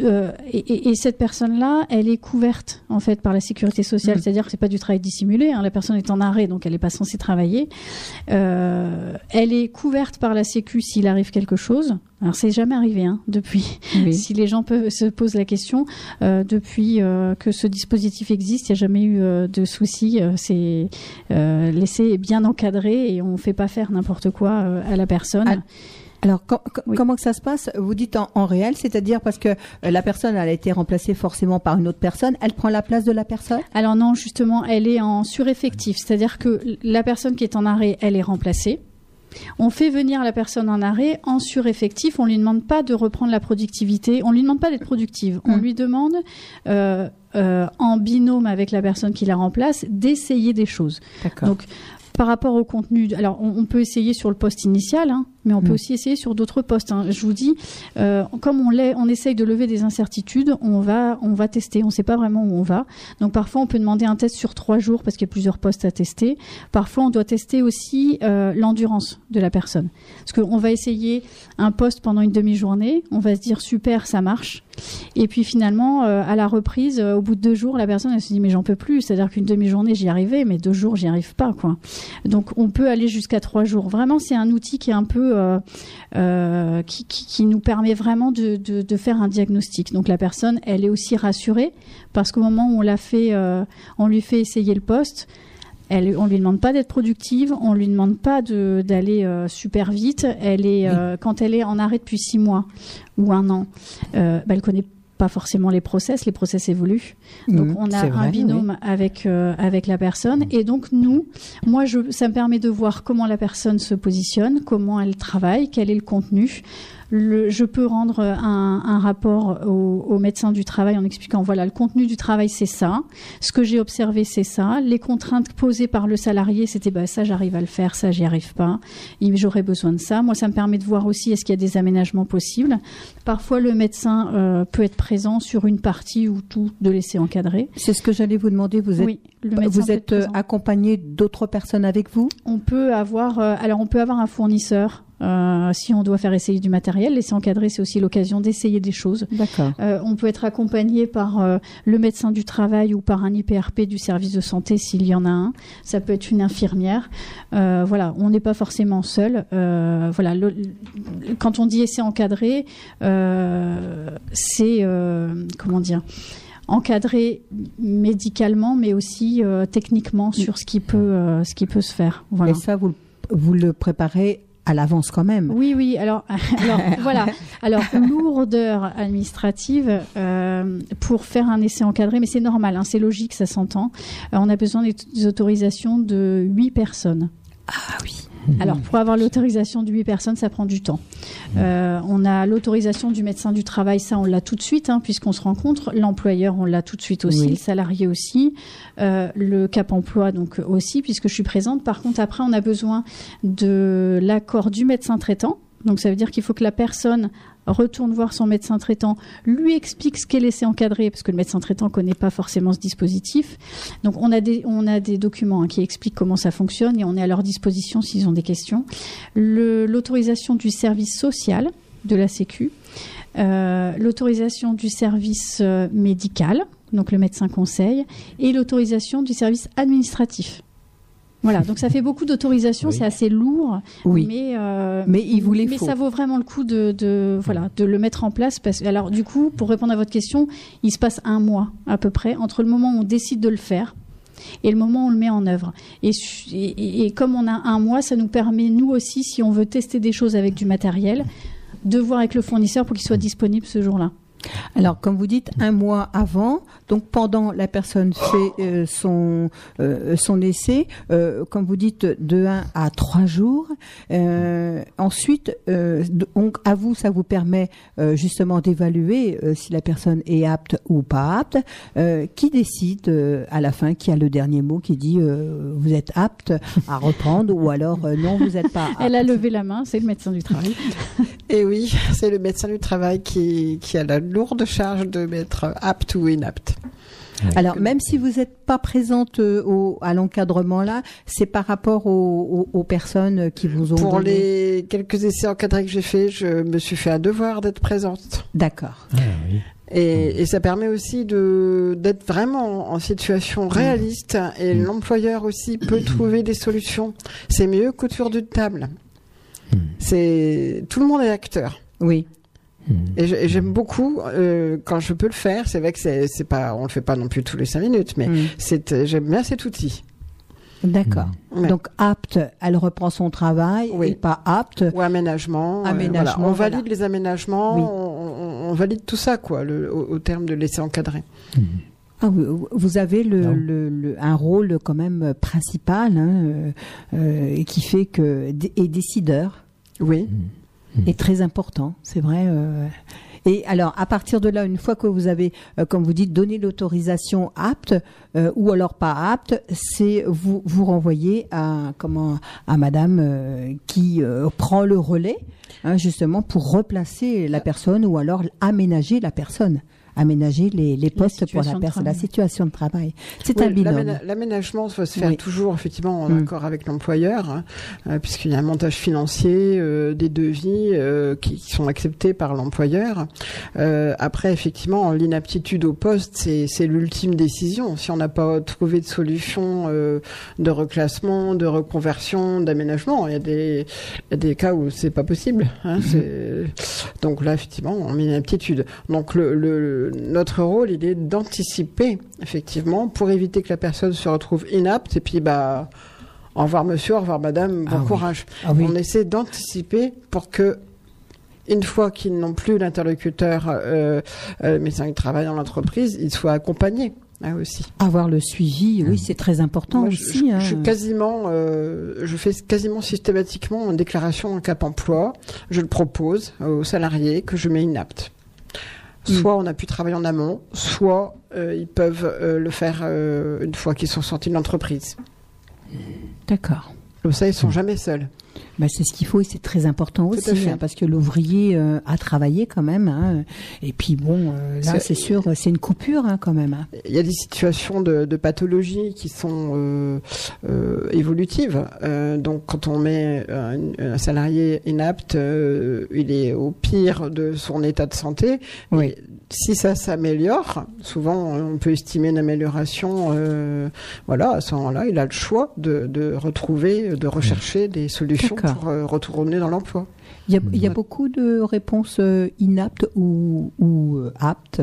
Euh, et, et- et cette personne-là, elle est couverte en fait par la sécurité sociale, Mhm. c'est-à-dire que c'est pas du travail dissimulé. hein. La personne est en arrêt, donc elle n'est pas censée travailler. Euh, elle est couverte par la Sécu s'il arrive quelque chose. Alors c'est jamais arrivé hein, depuis. Oui. [laughs] Si les gens peuvent, se posent la question, euh, depuis que ce dispositif existe, il n'y a jamais eu de souci. C'est laissé bien encadré et on ne fait pas faire n'importe quoi à la personne. Ah, Alors, com- com- Oui. comment que ça se passe? Vous dites en, en réel, c'est-à-dire parce que euh, la personne, elle a été remplacée forcément par une autre personne, elle prend la place de la personne? Alors non, justement, elle est en sureffectif, c'est-à-dire que la personne qui est en arrêt, elle est remplacée. On fait venir la personne en arrêt en sureffectif. On lui demande pas de reprendre la productivité. On lui demande pas d'être productive. On Mm. lui demande, euh, euh, en binôme avec la personne qui la remplace, d'essayer des choses. D'accord. Donc, par rapport au contenu, alors on, on peut essayer sur le poste initial, hein, mais on peut Mm. aussi essayer sur d'autres postes. hein. Je vous dis, euh, comme on, l'est- on essaye de lever des incertitudes, on va, on va tester. On ne sait pas vraiment où on va. Donc parfois, on peut demander un test sur trois jours parce qu'il y a plusieurs postes à tester. Parfois, on doit tester aussi euh, l'endurance de la personne. Parce qu'on va essayer un poste pendant une demi-journée, on va se dire super, ça marche. Et puis finalement, euh, à la reprise, euh, au bout de deux jours, la personne elle se dit mais j'en peux plus. C'est-à-dire qu'une demi-journée j'y arrivais, mais deux jours j'y arrive pas quoi. Donc on peut aller jusqu'à trois jours. Vraiment, c'est un outil qui est un peu euh, qui, nous permet vraiment de, faire un diagnostic. Donc la personne, elle est aussi rassurée parce qu'au moment où on lui fait essayer le poste. Elle, on lui demande pas d'être productive, on lui demande pas de- d'aller euh, super vite. Elle est euh, quand elle est en arrêt depuis six mois ou un an, euh, bah, elle connaît pas forcément les process, les process évoluent. Donc Mhm, on a un vrai, binôme avec euh, avec la personne et donc nous, moi je, ça me permet de voir comment la personne se positionne, comment elle travaille, quel est le contenu. Le, je peux rendre un, un rapport au, au médecin du travail en expliquant voilà le contenu du travail c'est ça, ce que j'ai observé c'est ça, les contraintes posées par le salarié c'était bah ça j'arrive à le faire, ça j'y arrive pas, j'aurais besoin de ça. Moi ça me permet de voir aussi est-ce qu'il y a des aménagements possibles. Parfois le médecin euh, peut être présent sur une partie ou tout de laisser encadrer. C'est ce que j'allais vous demander. Vous êtes, Oui, le médecin vous êtes euh, accompagné d'autres personnes avec vous? On peut avoir, euh, alors on peut avoir un fournisseur euh, si on doit faire essayer du matériel. Laisser encadrer, c'est aussi l'occasion d'essayer des choses. D'accord. Euh, on peut être accompagné par euh, le médecin du travail ou par un IPRP du service de santé s'il y en a un. Ça peut être une infirmière. Euh, voilà, on n'est pas forcément seul. Euh, voilà, le- le- quand on dit essai encadré, euh, c'est euh, comment dire encadré médicalement, mais aussi euh, techniquement sur ce qui peut euh, ce qui peut se faire. Voilà. Et ça, vous, vous le préparez à l'avance quand même. Oui, oui. Alors, [laughs] alors voilà. Alors, [laughs] lourdeur administrative euh, pour faire un essai encadré, mais c'est normal, hein, c'est logique, ça s'entend. On a besoin des, des autorisations de huit personnes. Ah oui. Alors, pour avoir l'autorisation de huit personnes, ça prend du temps. Euh, on a l'autorisation du médecin du travail, ça, on l'a tout de suite, hein, puisqu'on se rencontre. L'employeur, on l'a tout de suite aussi. Oui. Le salarié aussi. Euh, le Cap Emploi, donc aussi, puisque je suis présente. Par contre, après, on a besoin de l'accord du médecin traitant. Donc, ça veut dire qu'il faut que la personne retourne voir son médecin traitant, lui explique ce qu'est l'essai encadré, parce que le médecin traitant connaît pas forcément ce dispositif. Donc on a des, documents hein, qui expliquent comment ça fonctionne et on est à leur disposition s'ils ont des questions. L'autorisation du service social de la Sécu, euh, l'autorisation du service euh, médical, donc le médecin conseil, et l'autorisation du service administratif. Voilà, donc ça fait beaucoup d'autorisations, Oui. c'est assez lourd, Oui. mais euh, Mais il vous les mais faut. ça vaut vraiment le coup de, de voilà de le mettre en place parce que alors du coup pour répondre à votre question il se passe un mois à peu près entre le moment où on décide de le faire et le moment où on le met en œuvre et, et- et comme on a un mois ça nous permet nous aussi si on veut tester des choses avec du matériel de voir avec le fournisseur pour qu'il soit disponible ce jour-là Alors, comme vous dites, un mois avant, donc pendant la personne fait euh, son euh, son essai, euh, comme vous dites, de 1 à 3 jours. Euh, ensuite, euh, donc à vous, ça vous permet euh, justement d'évaluer euh, si la personne est apte ou pas apte. Euh, qui décide euh, à la fin, qui a le dernier mot, qui dit euh, vous êtes apte à reprendre ou alors euh, non, vous n'êtes pas apte. elle a levé la main c'est le médecin du travail Et oui, c'est le médecin du travail qui, qui a la lourde charge de mettre apte ou inapte. Alors, même si vous n'êtes pas présente euh, au, à l'encadrement là, c'est par rapport aux, aux- aux personnes qui vous ont Pour donné. les quelques essais encadrés que j'ai faits, je me suis fait un devoir d'être présente. D'accord. Ah, oui. Et, et ça permet aussi de d'être vraiment en situation réaliste et l'employeur aussi peut trouver des solutions. C'est mieux qu'autour d'une table. C'est tout le monde est acteur. Oui. Mm. Et j'aime beaucoup euh, quand je peux le faire. C'est vrai que c'est pas on le fait pas non plus tous les cinq minutes, mais Mm. c'est j'aime bien cet outil. D'accord. Ouais. Donc apte, elle reprend son travail Oui. et pas apte. Ou aménagement. euh, Aménagement, voilà. On voilà. valide les aménagements, Oui. on, on- on valide tout ça quoi, le, au, au terme de l'essai encadré. Ah, vous avez le, Non. le- le- un rôle quand même principal hein, euh, euh, et qui fait que et décideur Oui. Est très important, c'est vrai. euh. Et alors, à partir de là, une fois que vous avez, euh, comme vous dites, donné l'autorisation apte euh, ou alors pas apte, c'est vous vous renvoyez à comment à Madame euh, qui euh, prend le relais, hein, justement pour replacer la personne ou alors aménager la personne aménager les, les postes pour la personne, la situation de travail. C'est Oui, un binôme. l'aména- L'aménagement doit se faire Oui. toujours effectivement en Mm. accord avec l'employeur, hein, euh, puisqu'il y a un montage financier, euh, des devis euh, qui, qui sont acceptés par l'employeur. Euh, après, effectivement, l'inaptitude au poste, c'est c'est l'ultime décision. Si on n'a pas trouvé de solution euh, de reclassement, de reconversion, d'aménagement, il y a des il y a des cas où c'est pas possible. Hein, c'est- donc là, effectivement, on met une aptitude. Donc le, le- notre rôle, il est d'anticiper, effectivement, pour éviter que la personne se retrouve inapte et puis bah au revoir monsieur, au revoir madame, bon Ah oui. courage. Ah oui. On essaie d'anticiper pour que une fois qu'ils n'ont plus l'interlocuteur euh, euh, médecin qui travaille dans l'entreprise, ils soient accompagnés hein, aussi. Avoir le suivi, oui, c'est très important Moi, aussi. je- hein. je suis quasiment, euh, je fais quasiment systématiquement une déclaration en cap emploi. Je le propose aux salariés que je mets inapte. Mm. Soit on a pu travailler en amont, soit euh, ils peuvent euh, le faire euh, une fois qu'ils sont sortis de l'entreprise. D'accord. Comme ça, ils sont jamais seuls. Bah, c'est ce qu'il faut et c'est très important Tout aussi hein, parce que l'ouvrier euh, a travaillé quand même hein, et puis bon euh, là C'est- sûr c'est une coupure hein, quand même. Il y a des situations de, de pathologie qui sont euh, euh, évolutives. Euh, donc, quand on met un, un salarié inapte, euh, il est au pire de son état de santé. Oui. Si ça s'améliore, souvent on peut estimer une amélioration. euh, voilà, à ce moment-là, il a le choix de, de retrouver, de rechercher des solutions pour euh, retourner dans l'emploi. il y a, il y a Ouais. beaucoup de réponses euh, inaptes ou, ou aptes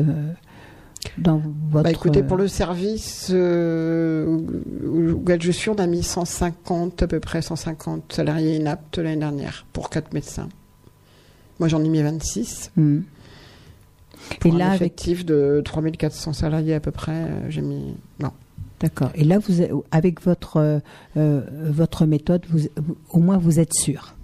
dans votre Bah, écoutez, pour le service euh, auquel je suis, on a mis 150, à peu près 150 salariés inaptes l'année dernière pour quatre médecins. Moi, j'en ai mis 26. Hmm. Pour Et un là, avec- effectif de 3400 salariés à peu près, euh, j'ai mis... Non. D'accord. Et là, vous, avec votre euh, euh, votre méthode, vous, au moins vous êtes sûr?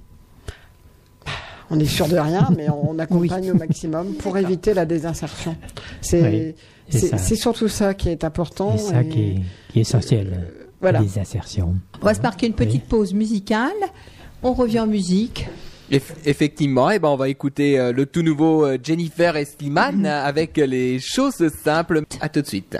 On est sûr de rien, mais on [laughs] accompagne au maximum pour éviter la désinsertion. C'est Oui, surtout ça qui est important. C'est ça et- qui est, qui est essentiel. Voilà. Les insertions. On va se marquer une petite pause musicale. On revient en musique. Eff- effectivement, et ben on va écouter euh, le tout nouveau euh, Jennifer et Slimane euh, avec les choses simples. À tout de suite.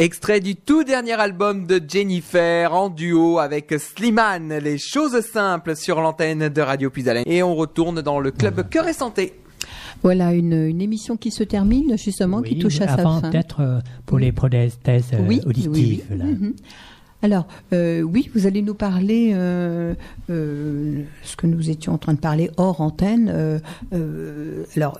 Extrait du tout dernier album de Jennifer en duo avec Slimane, les choses simples sur l'antenne de Radio Puisalène. Et on retourne dans le club Cœur et Santé. Voilà une, une émission qui se termine justement, qui touche à sa avant, fin. peut-être euh, pour les prothèses euh, Oui, auditives. oui, oui. là. Mhm. Alors, euh, oui, vous allez nous parler euh, euh, ce que nous étions en train de parler hors antenne. euh, euh, alors,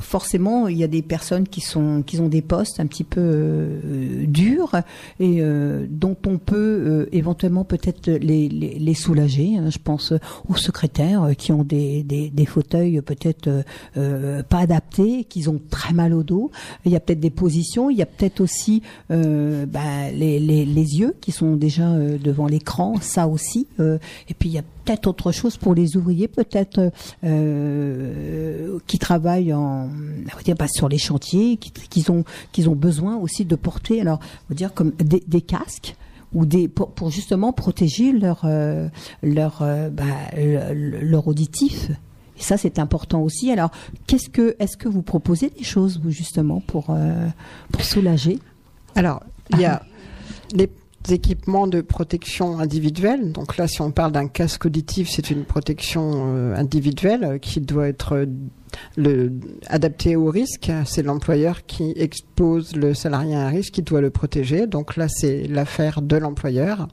forcément, il y a des personnes qui sont qui ont des postes un petit peu euh, durs et euh, dont on peut euh, éventuellement peut-être les, les, les soulager. hein. Je pense aux secrétaires qui ont des, des, des fauteuils peut-être euh, euh, pas adaptés, qui ont très mal au dos. Il y a peut-être des positions, il y a peut-être aussi euh, bah, les, les, les yeux qui sont déjà devant l'écran, ça aussi. et puis il y a peut-être autre chose pour les ouvriers, peut-être euh, qui travaillent en, on va dire, bah, sur les chantiers, qui, qui ont qui ont besoin aussi de porter, alors on va dire comme des, des casques ou des pour, pour justement protéger leur euh, leur euh, bah, le- leur auditif. Et ça, c'est important aussi. Alors, qu'est-ce que, est-ce que vous proposez des choses, vous, justement, pour, euh, pour soulager? Alors, il y a les équipements de protection individuelle. Donc là, si on parle d'un casque auditif, c'est une protection euh, individuelle euh, qui doit être le, adaptée au risque. C'est l'employeur qui expose le salarié à un risque, qui doit le protéger. Donc là, c'est l'affaire de l'employeur.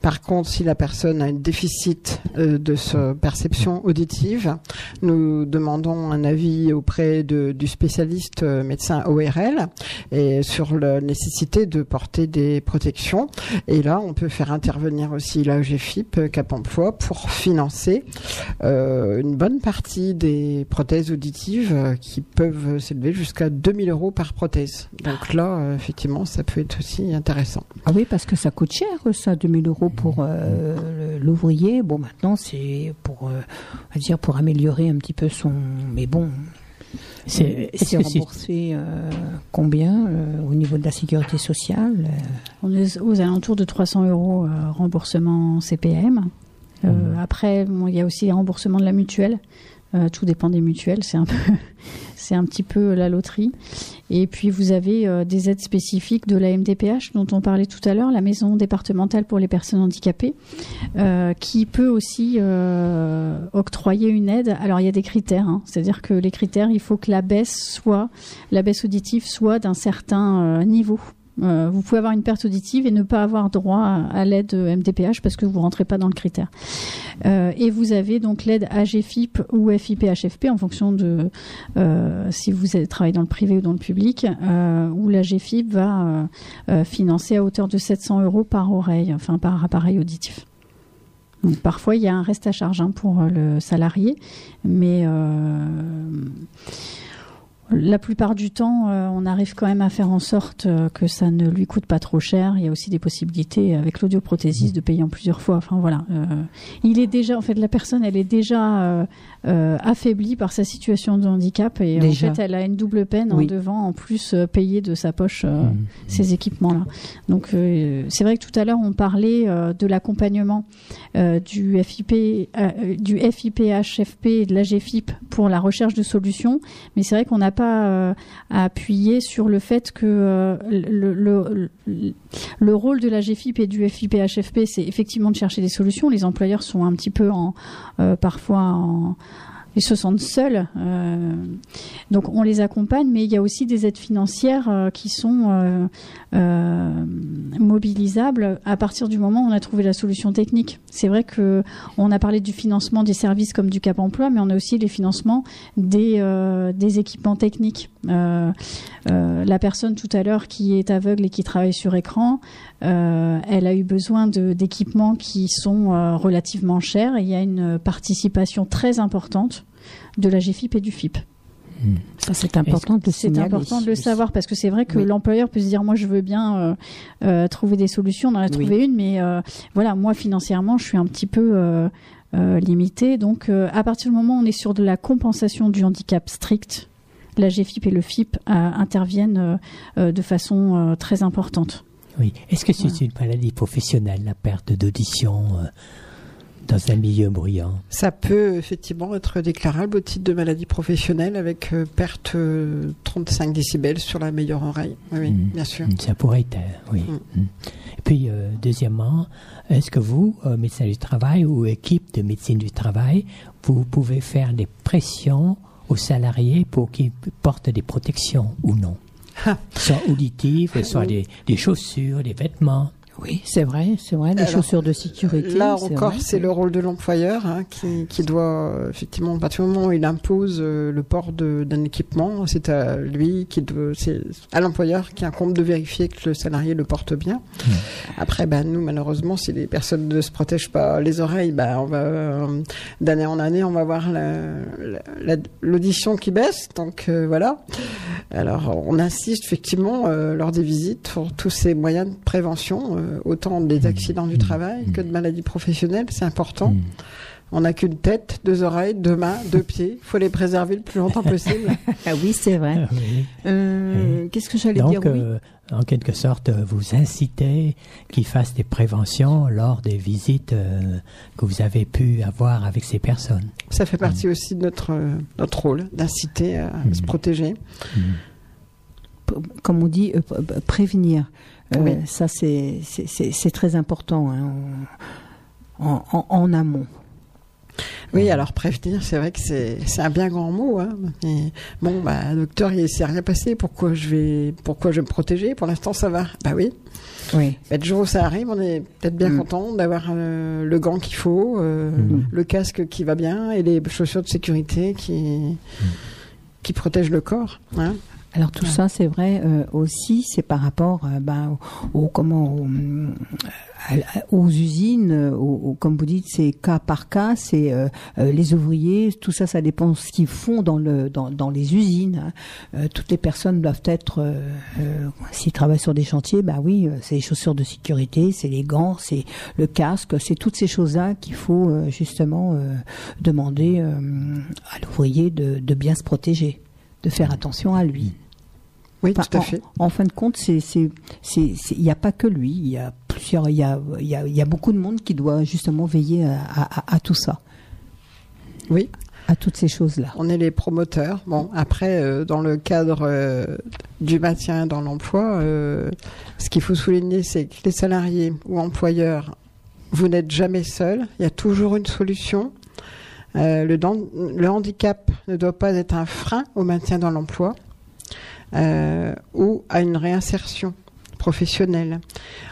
Par contre, si la personne a un déficit euh, de perception auditive, nous demandons un avis auprès du spécialiste euh, médecin ORL sur la nécessité de porter des protections. Et là, on peut faire intervenir aussi la GFIP, euh, Cap Emploi, pour financer une bonne partie des prothèses auditives euh, qui peuvent s'élever jusqu'à 2000 euros par prothèse. Donc là, euh, effectivement, ça peut être aussi intéressant. Ah oui, parce que ça coûte cher, ça, 2000 euros pour euh, l'ouvrier. Bon, maintenant, c'est pour, euh, dire, pour améliorer un petit peu son. Mais bon, C'est- c'est- remboursé euh, combien euh, au niveau de la sécurité sociale euh, On est aux alentours de 300 euros euh, remboursement CPM. Euh, Après, bon, il y a aussi les remboursements de la mutuelle. Euh, tout dépend des mutuelles. C'est un [laughs] un petit peu la loterie. Et puis vous avez euh, des aides spécifiques de la MDPH dont on parlait tout à l'heure, la maison départementale pour les personnes handicapées, euh, qui peut aussi euh, octroyer une aide. Alors il y a des critères, hein. c'est-à-dire que les critères, il faut que la baisse soit, la baisse auditive soit d'un certain euh, niveau. Euh, vous pouvez avoir une perte auditive et ne pas avoir droit à, l'aide MDPH parce que vous rentrez pas dans le critère. Euh, et vous avez donc l'aide AGFIP ou FIPHFP en fonction de euh, si vous travaillez dans le privé ou dans le public, où l'AGFIP va financer à hauteur de 700 euros par oreille, enfin par appareil auditif. Donc, parfois, il y a un reste à charge hein, pour le salarié, mais la plupart du temps, euh, on arrive quand même à faire en sorte euh, que ça ne lui coûte pas trop cher. Il y a aussi des possibilités avec l'audioprothésiste de payer en plusieurs fois. Enfin voilà, euh, il est déjà, en fait, la personne, elle est déjà euh, affaiblie par sa situation de handicap et Déjà. en fait, elle a une double peine Oui. en devant, en plus euh, payer de sa poche euh, Mhm. ces équipements-là. Donc euh, c'est vrai que tout à l'heure on parlait de l'accompagnement du FIP, du FIPHFP et de la GFIP pour la recherche de solutions, mais c'est vrai qu'on n'a pas à appuyer sur le fait que le, le, le, le rôle de la GFIP et du FIPHFP, c'est effectivement de chercher des solutions. Les employeurs sont un petit peu en, parfois en ils se sentent seuls. Euh, donc on les accompagne, mais il y a aussi des aides financières euh, qui sont euh, mobilisables à partir du moment où on a trouvé la solution technique. C'est vrai que on a parlé du financement des services comme du Cap Emploi, mais on a aussi les financements des, des équipements techniques. La personne tout à l'heure qui est aveugle et qui travaille sur écran, elle a eu besoin d'équipements qui sont relativement chers et il y a une participation très importante de la GFIP et du FIP. Ça, c'est important de le C'est signaler. important de le savoir parce que c'est vrai que Oui. l'employeur peut se dire moi je veux bien euh, euh, trouver des solutions, on en a trouvé une, mais euh, voilà moi financièrement je suis un petit peu euh, euh, limité. Donc euh, à partir du moment où on est sur de la compensation du handicap strict, la GFIP et le FIP euh, interviennent de façon euh, très importante. Oui. Est-ce que c'est une maladie professionnelle, la perte d'audition euh, dans un milieu bruyant Ça peut effectivement être déclarable au titre de maladie professionnelle avec euh, perte euh, 35 décibels sur la meilleure oreille. Oui, oui, Mm. bien sûr. Ça pourrait être, euh, oui. Mm. Et puis, euh, deuxièmement, est-ce que vous, euh, médecin du travail ou équipe de médecine du travail, vous pouvez faire des pressions aux salariés pour qu'ils portent des protections ou non? Soit auditives, soit des, des chaussures, des vêtements. Oui, c'est vrai, c'est vrai. Les Alors, chaussures de sécurité. Là encore, c'est le rôle de l'employeur hein, qui, qui doit effectivement, à partir du moment où il impose euh, le port d'un équipement, c'est à lui qui c'est à l'employeur qui incombe de vérifier que le salarié le porte bien. Après, ben nous malheureusement, si les personnes ne se protègent pas les oreilles, ben on va euh, d'année en année, on va voir la- la- la- l'audition qui baisse. Donc euh, voilà. Alors on insiste effectivement euh, lors des visites pour tous ces moyens de prévention, autant des accidents du travail que de maladies professionnelles, c'est important. On n'a qu'une tête, deux oreilles, deux mains, deux [laughs] pieds. Il faut les préserver le plus longtemps possible. [laughs] Ah oui, c'est vrai. Oui. Euh, Qu'est-ce que j'allais dire? Oui. euh, en quelque sorte, euh, vous incitez qu'ils fassent des préventions lors des visites euh, que vous avez pu avoir avec ces personnes. Ça fait partie aussi de notre, euh, notre rôle, d'inciter à se protéger. Comme on dit, euh, Euh, Oui. Ça, c'est très important hein, en, en- en amont. Oui, alors prévenir, c'est vrai que c'est un bien grand mot. Hein. Bon, bah, docteur, il s'est rien passé. Pourquoi je vais, pourquoi je vais me protéger? Pour l'instant, ça va. Bah oui. Oui. Bah, le jour où ça arrive, on est peut-être bien Mm. content d'avoir euh, le gant qu'il faut, euh, Mm. le casque qui va bien et les chaussures de sécurité qui qui protègent le corps. Hein. Alors tout ça, c'est vrai euh, aussi, c'est par rapport euh, ben, au, au- comment au, aux usines, euh, au- comme vous dites, c'est cas par cas, c'est euh, les ouvriers, tout ça, ça dépend de ce qu'ils font dans le dans, dans les usines. hein. Toutes les personnes doivent être, s'ils travaillent sur des chantiers, bah oui, c'est les chaussures de sécurité, c'est les gants, c'est le casque, c'est toutes ces choses-là qu'il faut justement demander à l'ouvrier de, de bien se protéger, de faire attention à lui. Oui, Enfin, tout à en- fait. En, fin de compte, c'est il n'y a pas que lui, il y a plusieurs, il y a il y a, il y a beaucoup de monde qui doit justement veiller à, à, à tout ça, Oui. à toutes ces choses là. On est les promoteurs. Bon, après, euh, dans le cadre euh, du maintien dans l'emploi, euh, ce qu'il faut souligner, c'est que les salariés ou employeurs, vous n'êtes jamais seuls. Il y a toujours une solution. Le, handicap ne doit pas être un frein au maintien dans l'emploi ou à une réinsertion professionnelle.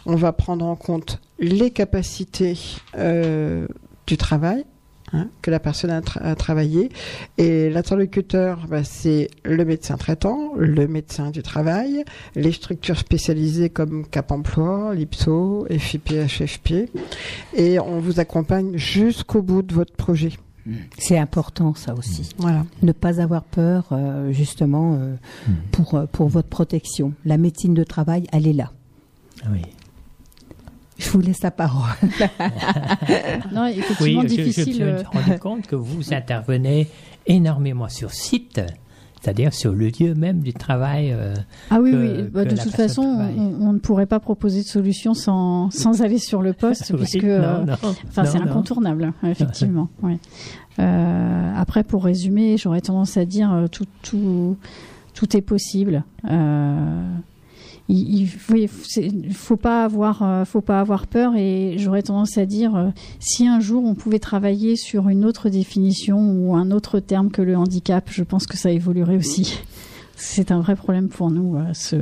On va prendre en compte les capacités euh, du travail hein, que la personne a, tra- a travaillé. Et l'interlocuteur, bah, c'est le médecin traitant, le médecin du travail, les structures spécialisées comme Cap Emploi, l'IPSO, FIP, HFP. Et on vous accompagne jusqu'au bout de votre projet. C'est important ça aussi. Voilà. Ne pas avoir peur euh, justement euh, pour euh, pour votre protection. La médecine de travail, elle est là. Oui. Je vous laisse la parole. [laughs] Non, effectivement, Oui, je- difficile. je, me suis rendu compte que vous intervenez énormément sur site, c'est-à-dire sur le lieu même du travail. euh, Ah oui, que- oui. Bah, de toute façon, on, on ne pourrait pas proposer de solution sans, sans aller sur le poste, [laughs] Oui, puisque non, non, enfin, non, c'est incontournable, effectivement. oui. Après, pour résumer, j'aurais tendance à dire euh, tout, tout, tout est possible. Euh, il, il faut, c'est- faut pas avoir, euh, faut pas avoir peur. Et j'aurais tendance à dire, euh, si un jour on pouvait travailler sur une autre définition ou un autre terme que le handicap, je pense que ça évoluerait aussi. C'est un vrai problème pour nous. euh, ce...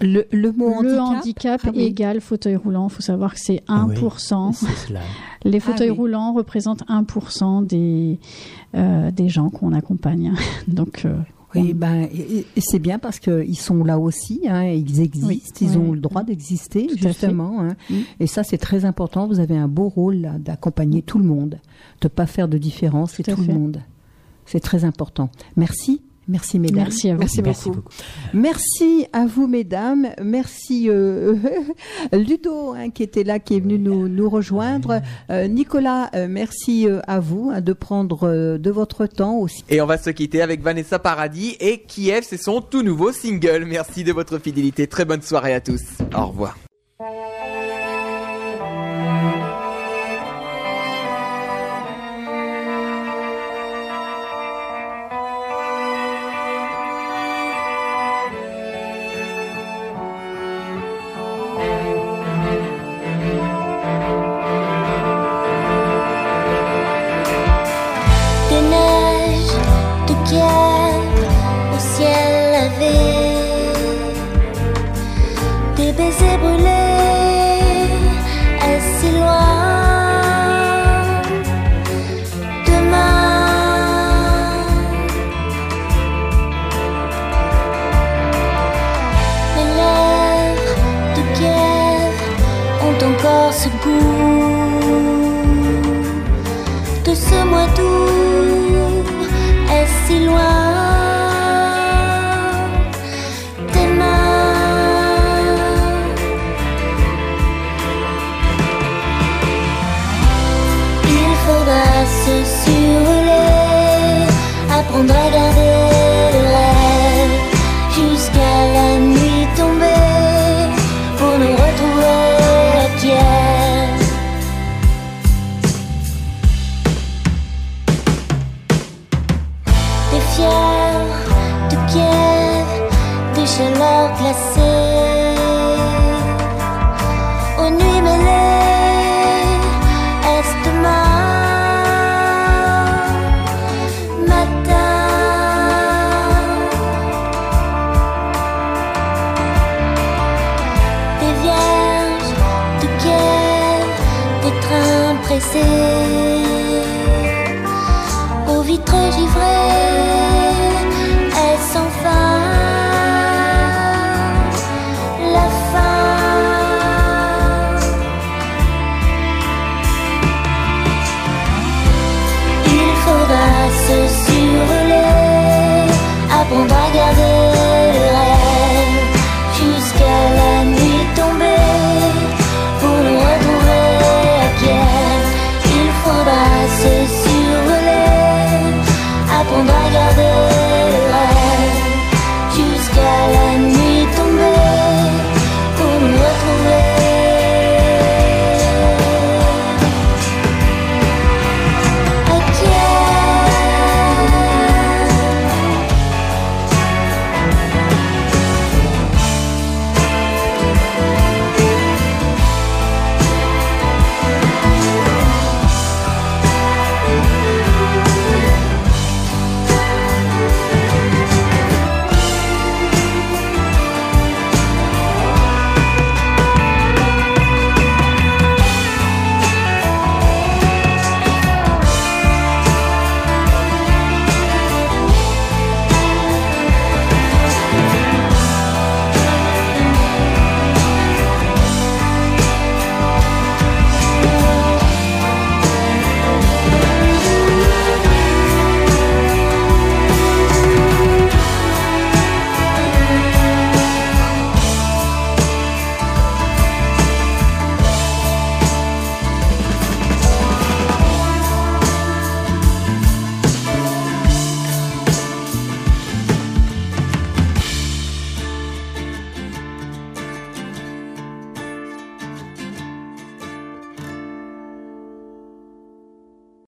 Le, le mot Le handicap, handicap Ah oui. égale fauteuil roulant. Il faut savoir que c'est 1%. C'est cela. [laughs] Les fauteuils Ah oui. roulants représentent 1% des, euh, des gens qu'on accompagne. [laughs] Donc, euh, Ben, et, et c'est bien parce qu'ils sont là aussi, hein, ils existent, Oui, ils ont le droit d'exister, justement. hein. Et ça, c'est très important. Vous avez un beau rôle là, d'accompagner tout le monde, de pas faire de différence, c'est Tout le monde. C'est très important. Merci. Merci mesdames. merci à vous. Merci Merci beaucoup. beaucoup. Merci à vous mesdames. Merci euh, [laughs] Ludo hein, qui était là, qui est venu nous, nous rejoindre. Euh, Nicolas, euh, merci euh, à vous hein, de prendre euh, de votre temps aussi. Et on va se quitter avec Vanessa Paradis et Kiev, c'est son tout nouveau single. Merci de votre fidélité. Très bonne soirée à tous. Au revoir.